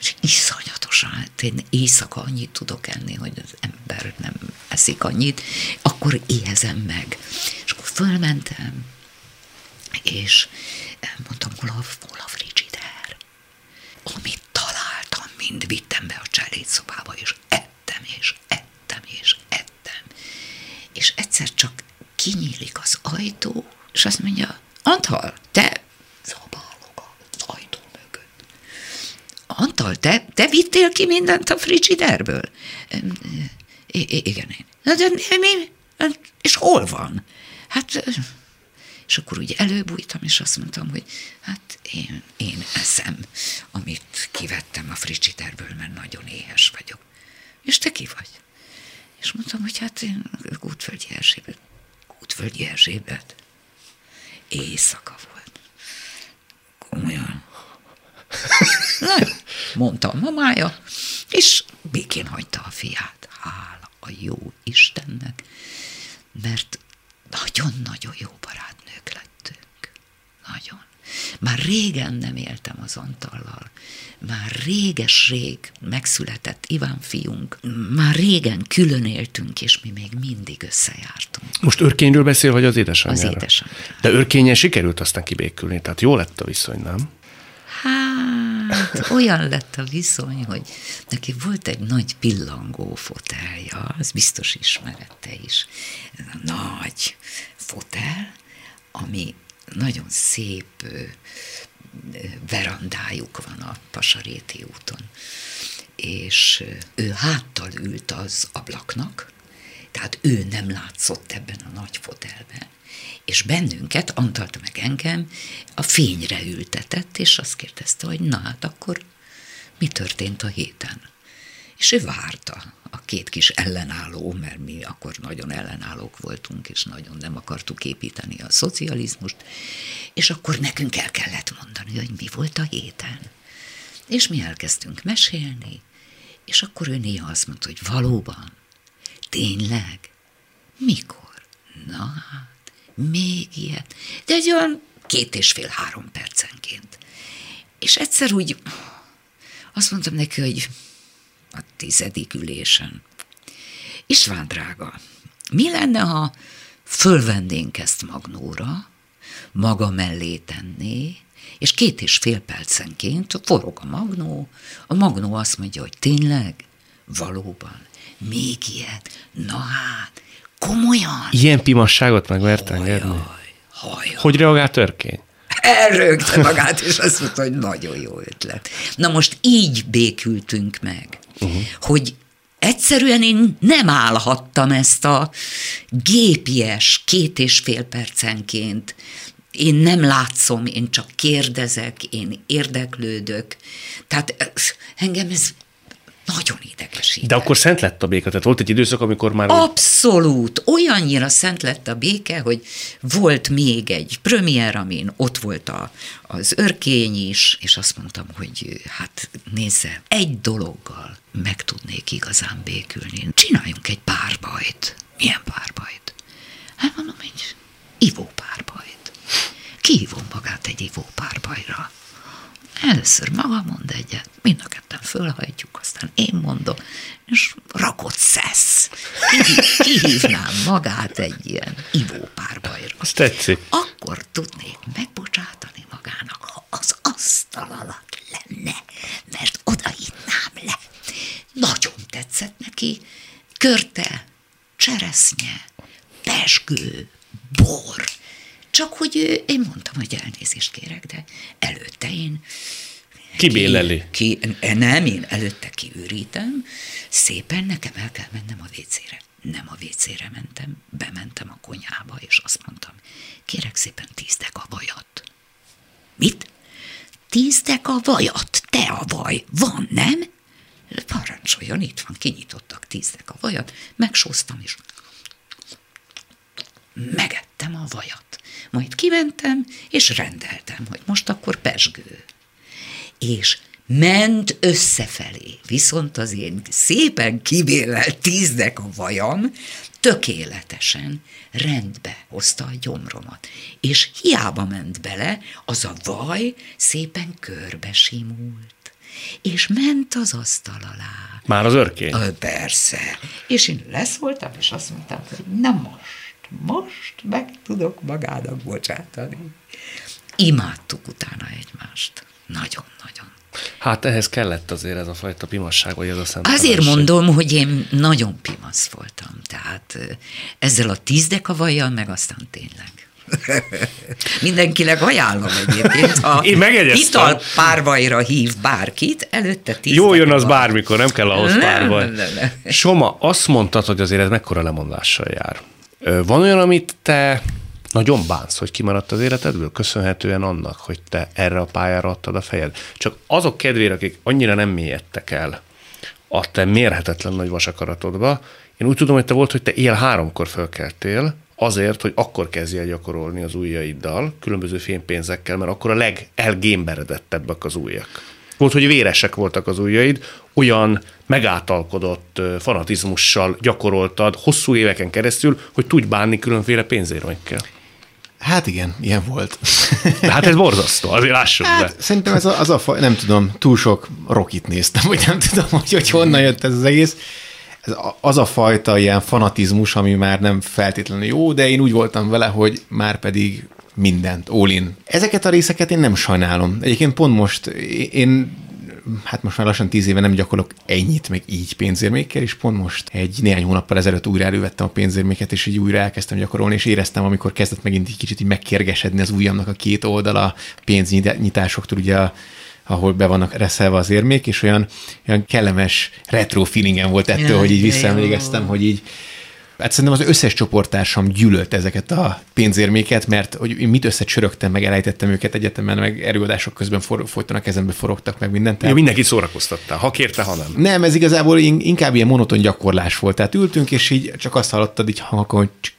és iszonyatosan, hát én éjszaka annyit tudok enni, hogy az ember nem eszik annyit, akkor éhezem meg. És akkor fölmentem, és mondtam, hol a, hol a frigider? Amit találtam, mind vittem be a cselédszobába, és ettem, és ettem, és ettem. És egyszer csak kinyílik az ajtó, és azt mondja, Antal, te zabálok az ajtó mögött. Antal, te, te vittél ki mindent a frigiderből? I- igen, én. Na, de mi? És hol van? Hát, és akkor úgy előbújtam, és azt mondtam, hogy hát én, én eszem, amit kivettem a frigiderből, mert nagyon éhes vagyok. És te ki vagy? És mondtam, hogy hát én Gútföldi Erzsébet. Gútföldi Erzsébet. Éjszaka volt. Komolyan. Na mondta a mamája, és békén hagyta a fiát. Hála a jó Istennek, mert nagyon-nagyon jó barátnők lettünk. Nagyon. Már régen nem éltem az Antallal. Már réges-rég megszületett Iván fiunk. Már régen külön éltünk, és mi még mindig összejártunk. Most örkényről beszél, vagy az édesanyjára? Az édesanyjára. De örkényen sikerült aztán kibékülni, tehát jó lett a viszony, nem? Hát, [LAUGHS] olyan lett a viszony, hogy neki volt egy nagy pillangó fotelja, az biztos ismerette is. Ez a nagy fotel, ami nagyon szép verandájuk van a Pasaréti úton. És ő háttal ült az ablaknak, tehát ő nem látszott ebben a nagy fotelben, és bennünket, Antalt meg engem, a fényre ültetett, és azt kérdezte, hogy na hát akkor mi történt a héten? És ő várta a két kis ellenálló, mert mi akkor nagyon ellenállók voltunk, és nagyon nem akartuk építeni a szocializmust, és akkor nekünk el kellett mondani, hogy mi volt a héten. És mi elkezdtünk mesélni, és akkor ő néha azt mondta, hogy valóban, tényleg, mikor? Na hát, még ilyet. De egy olyan két és fél-három percenként. És egyszer úgy azt mondtam neki, hogy a tizedik ülésen, István drága, mi lenne, ha fölvennénk ezt Magnóra, maga mellé tenné, és két és fél percenként forog a Magnó, a Magnó azt mondja, hogy tényleg, valóban, még ilyet, na hát, komolyan. Ilyen pimasságot meg mert engedni? Hajaj. Hogy reagált örkény? elrögte magát, és azt mondta, hogy nagyon jó ötlet. Na most így békültünk meg, uh-huh. hogy egyszerűen én nem állhattam ezt a gépies két és fél percenként. Én nem látszom, én csak kérdezek, én érdeklődök. Tehát engem ez nagyon idegesít. De akkor szent lett a béka, tehát volt egy időszak, amikor már... Abszolút. Olyannyira szent lett a béke, hogy volt még egy premier, amin ott volt a, az örkény is, és azt mondtam, hogy hát nézze, egy dologgal meg tudnék igazán békülni. Csináljunk egy párbajt. Milyen párbajt? Hát mondom, egy ivó párbajt. Kihívom magát egy ivó párbajra. Először maga mond egyet, mind a ketten aztán én mondom, és rakott szesz. Kihívnám magát egy ilyen ivópárbajra. Azt tetszik. Akkor tudnék megbocsátani magának, ha az asztal alatt lenne, mert oda hinnám le. Nagyon tetszett neki. Körte, cseresznye, pesgő, bor, csak hogy én mondtam, hogy elnézést kérek, de előtte én Kibéleli. Ki, ki, nem, én előtte kiürítem, szépen nekem el kell mennem a vécére. Nem a vécére mentem, bementem a konyhába, és azt mondtam, kérek szépen tízdek a vajat. Mit? Tízdek a vajat, te a vaj, van, nem? Parancsoljon, itt van, kinyitottak tízdek a vajat, megsóztam, és megettem a vajat. Majd kimentem, és rendeltem, hogy most akkor pesgő. És ment összefelé, viszont az én szépen kibélelt tíznek a vajam tökéletesen rendbe hozta a gyomromat. És hiába ment bele, az a vaj szépen körbe simult. És ment az asztal alá. Már az örkény? Ö, persze. És én leszóltam, és azt mondtam, hogy na most most meg tudok magának bocsátani. Imádtuk utána egymást. Nagyon-nagyon. Hát ehhez kellett azért ez a fajta pimasság, vagy ez a szent Azért mondom, hogy én nagyon pimasz voltam. Tehát ezzel a tízdekavajjal meg aztán tényleg [LAUGHS] Mindenkinek ajánlom egyébként, ha Én megegyeztem. ital párvajra hív bárkit, előtte tíz Jó jön az van. bármikor, nem kell ahhoz Nem, nem. Soma, azt mondtad, hogy azért ez mekkora lemondással jár. Van olyan, amit te nagyon bánsz, hogy kimaradt az életedből, köszönhetően annak, hogy te erre a pályára adtad a fejed. Csak azok kedvére, akik annyira nem mélyedtek el a te mérhetetlen nagy vasakaratodba, én úgy tudom, hogy te volt, hogy te él háromkor fölkeltél, azért, hogy akkor kezdj el gyakorolni az ujjaiddal, különböző fénypénzekkel, mert akkor a legelgémberedettebbek az ujjak. Volt, hogy véresek voltak az ujjaid, olyan megátalkodott fanatizmussal gyakoroltad hosszú éveken keresztül, hogy tudj bánni különféle pénzérmekkel. Hát igen, ilyen volt. De hát ez borzasztó, azért lássuk be. Hát, szerintem ez a, az a faj, nem tudom, túl sok rokit néztem, vagy nem tudom, hogy, hogy honnan jött ez az egész. Ez a, az a fajta ilyen fanatizmus, ami már nem feltétlenül jó, de én úgy voltam vele, hogy már pedig mindent, all in. Ezeket a részeket én nem sajnálom. Egyébként pont most én hát most már lassan tíz éve nem gyakorlok ennyit, meg így pénzérmékkel, és pont most egy néhány hónappal ezelőtt újra elővettem a pénzérméket, és így újra elkezdtem gyakorolni, és éreztem, amikor kezdett megint egy kicsit így megkérgesedni az ujjamnak a két oldala pénznyitásoktól, ugye a ahol be vannak reszelve az érmék, és olyan, olyan kellemes retro feelingem volt ettől, Jaj, hogy így visszaemlékeztem, hogy így Hát szerintem az összes csoporttársam gyűlölt ezeket a pénzérméket, mert hogy én mit összecsörögtem, meg elejtettem őket egyetemen, meg erőadások közben for, folyton a kezembe forogtak, meg mindent. Jó, mindenki szórakoztattál, ha kérte, ha nem. nem, ez igazából in- inkább ilyen monoton gyakorlás volt. Tehát ültünk, és így csak azt hallottad így hangokon, hogy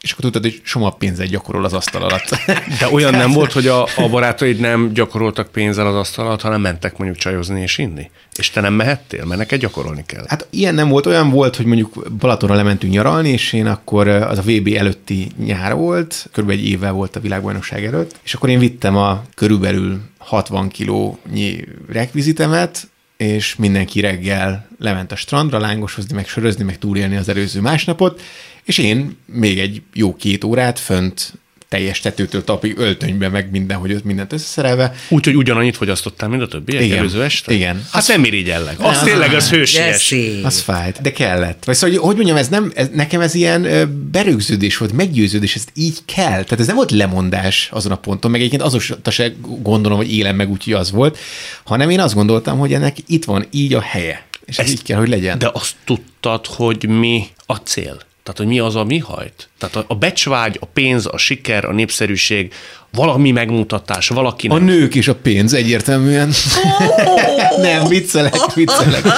és akkor tudtad, hogy soma pénzet gyakorol az asztal alatt. [LAUGHS] De olyan nem volt, hogy a, a [LAUGHS] barátaid nem gyakoroltak pénzzel az asztal alatt, hanem mentek mondjuk csajozni és inni? És te nem mehettél, mert neked gyakorolni kell. Hát ilyen nem volt, olyan volt, hogy mondjuk Balatonra lementünk nyaralni, és én akkor az a VB előtti nyár volt, körülbelül egy évvel volt a világbajnokság előtt, és akkor én vittem a körülbelül 60 kilónyi rekvizitemet, és mindenki reggel lement a strandra lángosozni, meg sörözni, meg túlélni az előző másnapot, és én még egy jó két órát fönt teljes tetőtől tapig öltönybe, meg mindenhogy ott mindent összeszerelve. Úgyhogy ugyanannyit fogyasztottál, mint a többiek Igen. előző este? Igen. Hát nem irigyellek. Az Nem. tényleg az hősies. Az fájt, de kellett. Vagy szóval, hogy, hogy mondjam, ez nem, ez, nekem ez ilyen berögződés volt, meggyőződés, ez így kell. Tehát ez nem volt lemondás azon a ponton, meg egyébként azóta se gondolom, hogy élem meg úgy, hogy az volt, hanem én azt gondoltam, hogy ennek itt van így a helye. És ez Ezt- így kell, hogy legyen. De azt tudtad, hogy mi a cél? Tehát, hogy mi az, ami hajt? Tehát a- a becsvágy, a pénz, a siker, a népszerűség, valami megmutatás, A valakinek. nők és a pénz egyértelműen. [LAUGHS] nem, viccelek, viccelek. [LAUGHS]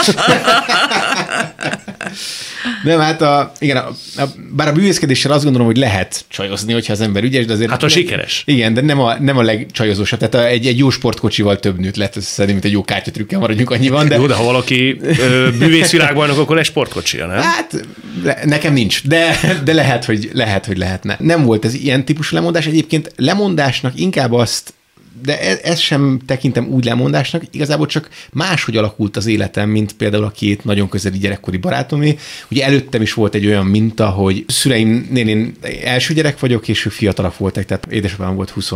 Nem, hát a, igen, a, a, bár a bűvészkedéssel azt gondolom, hogy lehet csajozni, hogyha az ember ügyes, de azért... Hát, ha sikeres. Igen, de nem a, nem a legcsajozósabb. Tehát a, egy, egy jó sportkocsival több nőt lehet összeszedni, mint egy jó kártyatrükkel maradjunk annyiban, de... Jó, de ha valaki ö, bűvészvilágbajnok, akkor egy sportkocsia, nem? Hát le, nekem nincs, de, de lehet, hogy, lehet, hogy lehetne. Nem volt ez ilyen típusú lemondás. Egyébként lemondásnak inkább azt de ez, ez sem tekintem úgy lemondásnak, igazából csak máshogy alakult az életem, mint például a két nagyon közeli gyerekkori barátomé. Ugye előttem is volt egy olyan minta, hogy szüleimnél én első gyerek vagyok, és ők fiatalak voltak, tehát édesapám volt 20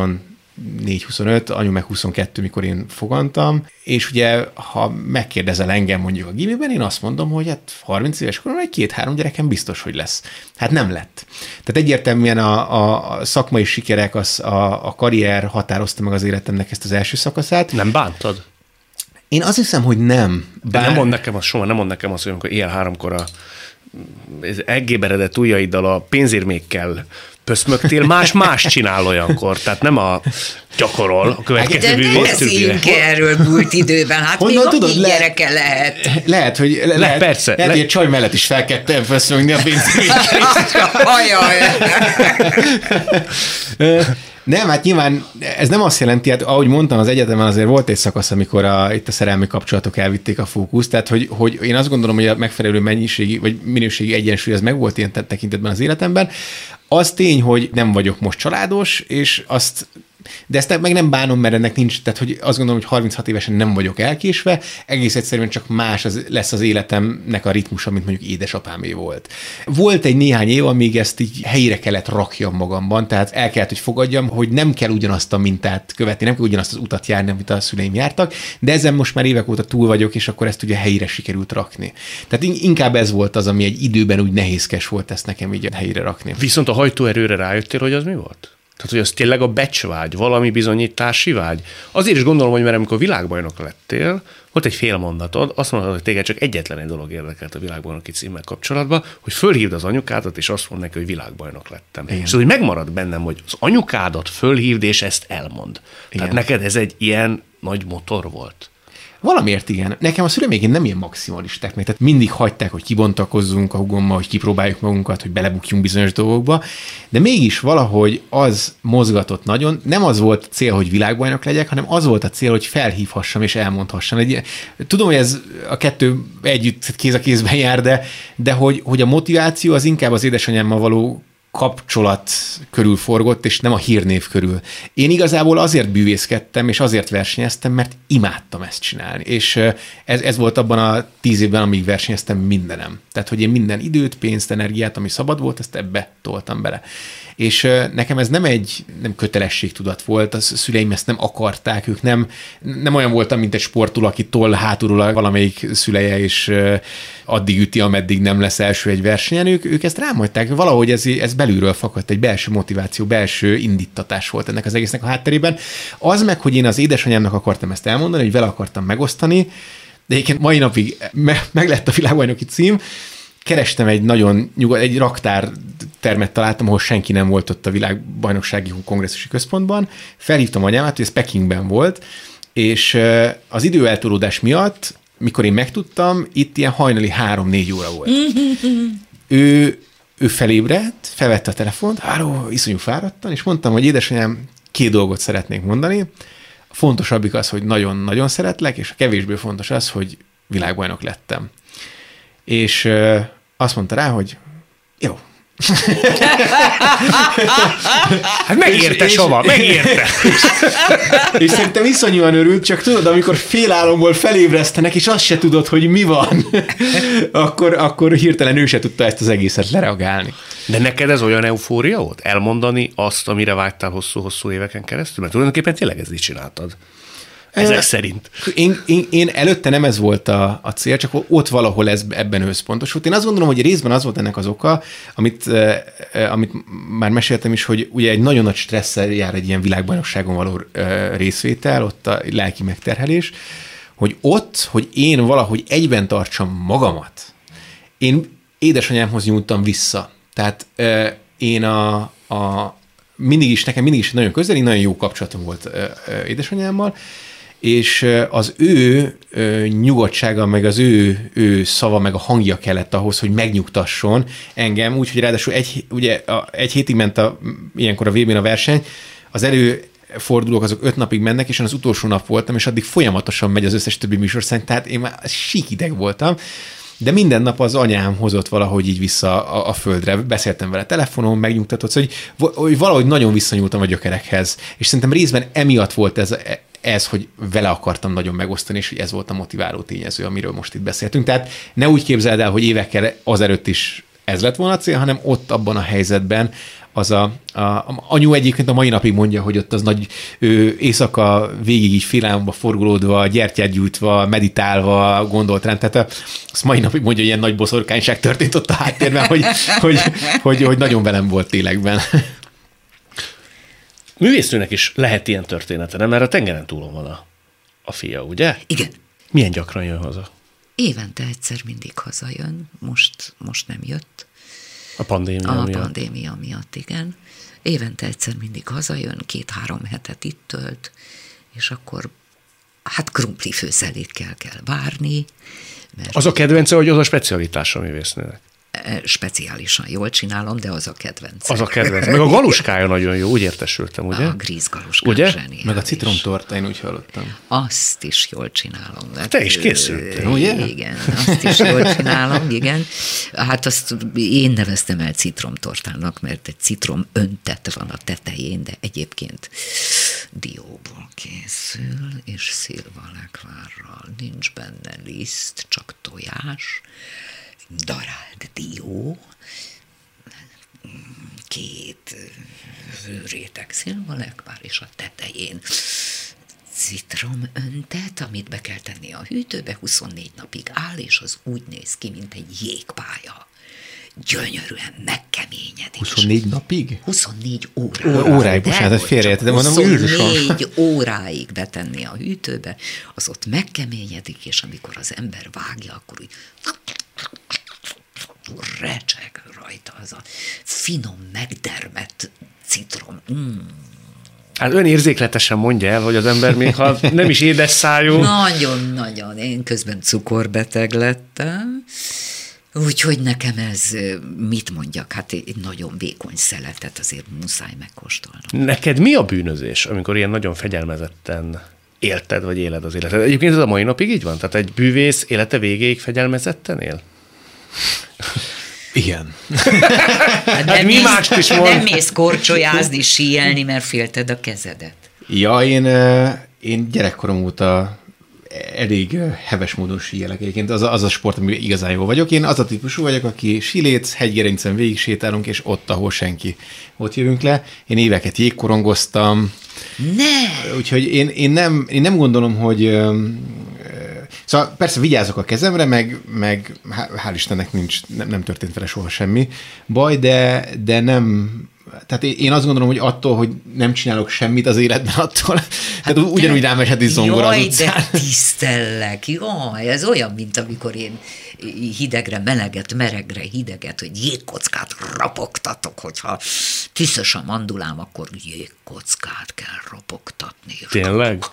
4-25, anyu meg 22, mikor én fogantam, és ugye, ha megkérdezel engem mondjuk a gimiben, én azt mondom, hogy hát 30 éves koron egy két-három gyerekem biztos, hogy lesz. Hát nem lett. Tehát egyértelműen a, a, szakmai sikerek, az, a, a karrier határozta meg az életemnek ezt az első szakaszát. Nem bántad? Én azt hiszem, hogy nem. De nem mond nekem azt, soha nem mond nekem azt, hogy amikor éjjel háromkor a ez eggéberedett ujjaiddal a pénzérmékkel pöszmögtél, más-más csinál olyankor, tehát nem a gyakorol a következő De ne bűvésztőbire. beszéljünk erről múlt időben, hát Honnan még tudod, le- gyereke lehet. Lehet, hogy le, lehet, persze, lehet, le- hogy egy csaj mellett is felkettem feszögni a pénzérméket. [LAUGHS] Ajaj. Ö, Nem, hát nyilván ez nem azt jelenti, hát ahogy mondtam, az egyetemen azért volt egy szakasz, amikor a, itt a szerelmi kapcsolatok elvitték a fókuszt, tehát hogy, hogy én azt gondolom, hogy a megfelelő mennyiségi vagy minőségi egyensúly az megvolt ilyen te- tekintetben az életemben. Az tény, hogy nem vagyok most családos, és azt De ezt meg nem bánom, mert ennek nincs, tehát hogy azt gondolom, hogy 36 évesen nem vagyok elkésve, egész egyszerűen csak más az, lesz az életemnek a ritmusa, mint mondjuk édesapámé volt. Volt egy néhány év, amíg ezt így helyre kellett rakjam magamban, tehát el kellett, hogy fogadjam, hogy nem kell ugyanazt a mintát követni, nem kell ugyanazt az utat járni, amit a szüleim jártak, de ezen most már évek óta túl vagyok, és akkor ezt ugye helyre sikerült rakni. Tehát inkább ez volt az, ami egy időben úgy nehézkes volt ezt nekem így helyre rakni. Viszont a hajtóerőre rájöttél, hogy az mi volt? Tehát, hogy az tényleg a becsvágy, valami bizonyítási vágy. Azért is gondolom, hogy mert amikor világbajnok lettél, volt egy fél mondatod, azt mondod, hogy téged csak egyetlen egy dolog érdekelt a világbajnoki címmel kapcsolatban, hogy fölhívd az anyukádat, és azt mond neki, hogy világbajnok lettem. Igen. És hogy megmarad bennem, hogy az anyukádat fölhívd, és ezt elmond. Igen. Tehát neked ez egy ilyen nagy motor volt. Valamiért igen. Nekem a szüleim nem ilyen maximalisták, tehát mindig hagyták, hogy kibontakozzunk a hugommal, hogy kipróbáljuk magunkat, hogy belebukjunk bizonyos dolgokba, de mégis valahogy az mozgatott nagyon. Nem az volt cél, hogy világbajnok legyek, hanem az volt a cél, hogy felhívhassam és elmondhassam. Egy, tudom, hogy ez a kettő együtt kéz a kézben jár, de, de hogy, hogy a motiváció az inkább az édesanyámmal való kapcsolat körül forgott, és nem a hírnév körül. Én igazából azért bűvészkedtem, és azért versenyeztem, mert imádtam ezt csinálni. És ez, ez volt abban a tíz évben, amíg versenyeztem mindenem. Tehát, hogy én minden időt, pénzt, energiát, ami szabad volt, ezt ebbe toltam bele. És nekem ez nem egy nem kötelességtudat volt, a szüleim ezt nem akarták, ők nem, nem olyan voltam, mint egy sportoló, aki toll hátulról valamelyik szüleje, és addig üti, ameddig nem lesz első egy versenyen, ők, ők ezt rám hagyták. Valahogy ez, ez belülről fakadt, egy belső motiváció, belső indítatás volt ennek az egésznek a hátterében. Az meg, hogy én az édesanyámnak akartam ezt elmondani, hogy vele akartam megosztani, de egyébként mai napig me- meg lett a világbajnoki cím, kerestem egy nagyon nyugod, egy raktár termet találtam, ahol senki nem volt ott a világbajnoksági kongresszusi központban. Felhívtam anyámát, hogy ez Pekingben volt, és az időeltolódás miatt, mikor én megtudtam, itt ilyen hajnali három-négy óra volt. ő, ő felébredt, felvette a telefont, háló, iszonyú fáradtan, és mondtam, hogy édesanyám, két dolgot szeretnék mondani. A fontosabbik az, hogy nagyon-nagyon szeretlek, és a kevésbé fontos az, hogy világbajnok lettem. És azt mondta rá, hogy jó. [LAUGHS] hát megérte, Sava, megérte. És, [LAUGHS] és szerintem iszonyúan örült, csak tudod, amikor félálomból felébresztenek, és azt se tudod, hogy mi van, [LAUGHS] akkor, akkor hirtelen ő se tudta ezt az egészet lereagálni. De neked ez olyan eufória volt? Elmondani azt, amire vágytál hosszú-hosszú éveken keresztül? Mert tulajdonképpen tényleg ezt így csináltad. Ezek szerint. Én, én, én előtte nem ez volt a, a cél, csak ott valahol ez ebben összpontosult. Én azt gondolom, hogy részben az volt ennek az oka, amit, eh, amit már meséltem is, hogy ugye egy nagyon nagy stresszel jár egy ilyen világbajnokságon való eh, részvétel, ott a lelki megterhelés, hogy ott, hogy én valahogy egyben tartsam magamat, én édesanyámhoz nyúltam vissza. Tehát eh, én a, a mindig is, nekem mindig is nagyon közeli, nagyon jó kapcsolatom volt édesanyámmal, és az ő nyugodtsága, meg az ő, ő szava, meg a hangja kellett ahhoz, hogy megnyugtasson engem, úgyhogy ráadásul egy, ugye, a, egy hétig ment a, ilyenkor a vb a verseny, az elő fordulók azok öt napig mennek, és én az utolsó nap voltam, és addig folyamatosan megy az összes többi műsorszány, tehát én már síkideg voltam, de minden nap az anyám hozott valahogy így vissza a, a földre. Beszéltem vele telefonon, megnyugtatott, hogy, hogy valahogy nagyon visszanyúltam a gyökerekhez. És szerintem részben emiatt volt ez, ez, hogy vele akartam nagyon megosztani, és hogy ez volt a motiváló tényező, amiről most itt beszéltünk. Tehát ne úgy képzeld el, hogy évekkel azelőtt is ez lett volna a cél, hanem ott abban a helyzetben az a, a, a anyu egyébként a mai napig mondja, hogy ott az nagy ő, éjszaka végig így félelmbe forgolódva, gyertyát gyújtva, meditálva gondolt rám. Tehát azt mai napig mondja, hogy ilyen nagy boszorkányság történt ott a háttérben, hogy, hogy, hogy, hogy nagyon velem volt ténylegben. Művésznőnek is lehet ilyen története, nem? Mert a tengeren túlon van a, a fia, ugye? Igen. Milyen gyakran jön haza? Évente egyszer mindig hazajön, most, most nem jött. A pandémia a miatt? A pandémia miatt, igen. Évente egyszer mindig hazajön, két-három hetet itt tölt, és akkor hát krumpli főszelékkel kell várni. Mert az a kedvence, hogy az a specialitása művésznőnek? Speciálisan jól csinálom, de az a kedvenc. Az a kedvenc. Meg a galuskája nagyon jó, úgy értesültem, ugye? A gríz galuska Ugye? zseniális. Meg a citromtorta, én úgy hallottam. Azt is jól csinálom. Hát, Te is készültél, ugye? Igen, azt is jól csinálom, igen. Hát azt én neveztem el citromtortának, mert egy citrom öntet van a tetején, de egyébként dióból készül, és szilvalekvárral. Nincs benne liszt, csak tojás, darált dió, két réteg szilvalekvár, és a tetején citromöntet, amit be kell tenni a hűtőbe, 24 napig áll, és az úgy néz ki, mint egy jégpálya. Gyönyörűen megkeményedik. 24 napig? 24 óráig. Óráig, bocsánat, félreértettem, csak mondom, úristen. 24 óráig betenni a hűtőbe, az ott megkeményedik, és amikor az ember vágja, akkor úgy recseg rajta az a finom, megdermett citrom. Mm. Hát ön érzékletesen mondja el, hogy az ember még ha nem is édes szájú. [LAUGHS] Nagyon-nagyon. Én közben cukorbeteg lettem, úgyhogy nekem ez, mit mondjak, hát egy nagyon vékony szeletet azért muszáj megkóstolnom. Neked mi a bűnözés, amikor ilyen nagyon fegyelmezetten élted, vagy éled az életed? Egyébként ez a mai napig így van? Tehát egy bűvész élete végéig fegyelmezetten él? Igen. Hát mi mást is mond? Nem mész korcsolyázni, síelni, mert félted a kezedet. Ja, én, én gyerekkorom óta elég heves módon síelek egyébként. Az a, az a sport, amiben igazán jó vagyok. Én az a típusú vagyok, aki siléc, hegygerincen végig sétálunk, és ott, ahol senki. Ott jövünk le. Én éveket jégkorongoztam, Ne! úgyhogy én, én, nem, én nem gondolom, hogy... Szóval persze vigyázok a kezemre, meg, meg há- hál' Istennek nincs, nem, nem történt vele soha semmi baj, de, de nem, tehát én- azt gondolom, hogy attól, hogy nem csinálok semmit az életben, attól, tehát ugyanúgy rám esett is zongora az Jaj, utcán. de [LAUGHS] tisztellek, jaj, ez olyan, mint amikor én hidegre, meleget, meregre, hideget, hogy jégkockát rapogtatok, hogyha tüszös a mandulám, akkor jégkockát kell rapogtatni. Tényleg?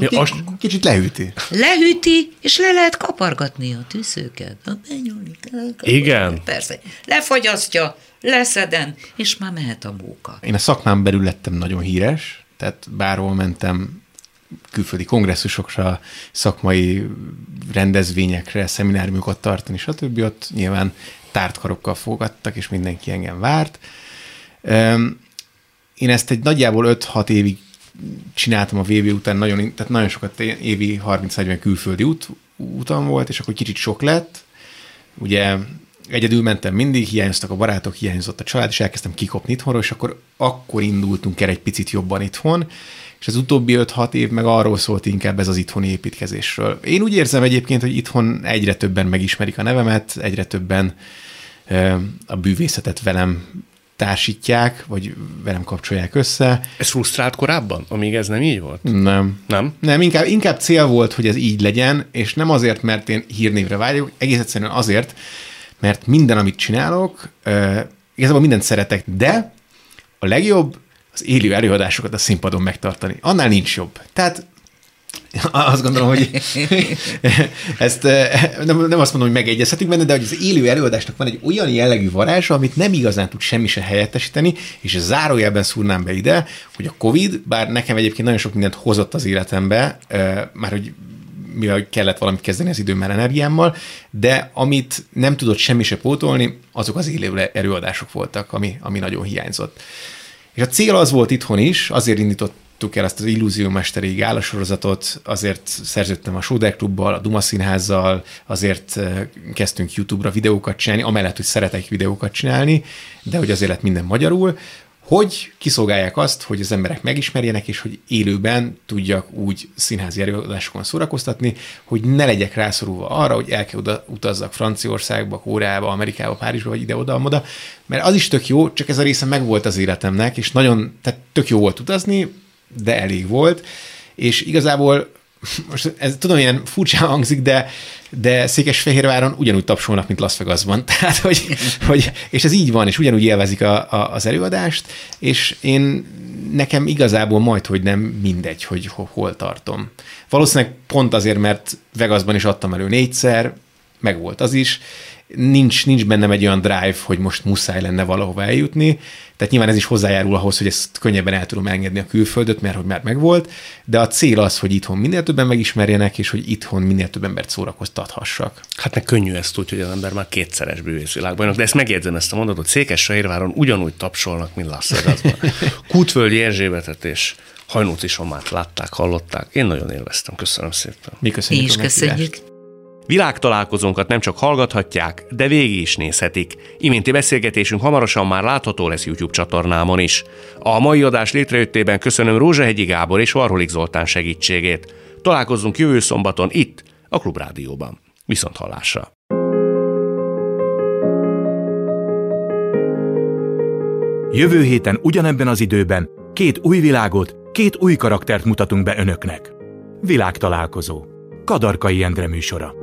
Ja, azt, Kicsit lehűti. Lehűti, és le lehet kapargatni a tűzőket. Benyúlni. Igen. Persze. Lefagyasztja, leszeden, és már mehet a móka. Én a szakmám belül lettem nagyon híres, tehát bárhol mentem külföldi kongresszusokra, szakmai rendezvényekre, szemináriumokat tartani, stb. Ott nyilván tártkarokkal fogadtak, és mindenki engem várt. Én ezt egy nagyjából 5-6 évig csináltam a VB után, nagyon, tehát nagyon sokat évi 30-40 külföldi út, utam volt, és akkor kicsit sok lett. Ugye egyedül mentem mindig, hiányoztak a barátok, hiányzott a család, és elkezdtem kikopni itthonról, és akkor, akkor indultunk el egy picit jobban itthon, és az utóbbi 5-6 év meg arról szólt inkább ez az itthoni építkezésről. Én úgy érzem egyébként, hogy itthon egyre többen megismerik a nevemet, egyre többen a bűvészetet velem társítják, vagy velem kapcsolják össze. ez frusztrált korábban, amíg ez nem így volt? Nem. Nem? Nem, inkább, inkább cél volt, hogy ez így legyen, és nem azért, mert én hírnévre vágyok, egész egyszerűen azért, mert minden, amit csinálok, igazából mindent szeretek, de a legjobb az élő előadásokat a színpadon megtartani. Annál nincs jobb. Tehát azt gondolom, hogy [LAUGHS] ezt nem, nem azt mondom, hogy megegyezhetünk benne, de hogy az élő előadásnak van egy olyan jellegű varázsa, amit nem igazán tud semmi se helyettesíteni, és zárójelben szúrnám be ide, hogy a Covid, bár nekem egyébként nagyon sok mindent hozott az életembe, már hogy mivel kellett valamit kezdeni az időmmel, energiámmal, de amit nem tudott semmi se pótolni, azok az élő előadások voltak, ami, ami nagyon hiányzott. És a cél az volt itthon is, azért indítottuk el ezt az Illúziómesteri gálasorozatot, azért szerződtem a Sóder Klubbal, a Duma Színházzal, azért eh, kezdtünk YouTube-ra videókat csinálni, amellett, hogy szeretek videókat csinálni, de hogy azért lett minden magyarul, hogy kiszolgálják azt, hogy az emberek megismerjenek, és hogy élőben tudjak úgy színházi előadásokon szórakoztatni, hogy ne legyek rászorulva arra, hogy el kell oda utazzak Franciaországba, Kóreába, Amerikába, Párizsba, vagy ide-oda-oda, mert az is tök jó, csak ez a része megvolt az életemnek, és nagyon, tehát tök jó volt utazni, de elég volt, és igazából most ez tudom, ilyen furcsa hangzik, de, de Székesfehérváron ugyanúgy tapsolnak, mint Las Vegasban. [LAUGHS] Tehát, hogy, hogy, és ez így van, és ugyanúgy élvezik a, a, az előadást, és én nekem igazából majd, hogy nem mindegy, hogy ho- hol tartom. Valószínűleg pont azért, mert Vegasban is adtam elő négyszer, megvolt az is, nincs, nincs bennem egy olyan drive, hogy most muszáj lenne valahova eljutni, tehát nyilván ez is hozzájárul ahhoz, hogy ezt könnyebben el tudom engedni a külföldöt, mert hogy már megvolt, de a cél az, hogy itthon minél többen megismerjenek, és hogy itthon minél több embert szórakoztathassak. Hát meg könnyű ezt úgy, hogy az ember már kétszeres bűvészvilágban, de ezt megjegyzem ezt a mondatot, Székesfehérváron ugyanúgy tapsolnak, mint Las Vegasban. [LAUGHS] Kútvölgyi Erzsébetet és Hajnóci Somát látták, hallották. Én nagyon élveztem, köszönöm szépen. Mi köszönjük. Mi is köszönjük. Világtalálkozónkat nem csak hallgathatják, de végig is nézhetik. Iménti beszélgetésünk hamarosan már látható lesz YouTube csatornámon is. A mai adás létrejöttében köszönöm Rózsahegyi Gábor és Varholik Zoltán segítségét. Találkozzunk jövő szombaton itt, a Klubrádióban. Viszont hallásra! Jövő héten ugyanebben az időben két új világot, két új karaktert mutatunk be önöknek. Világtalálkozó. Kadarkai Endre műsora.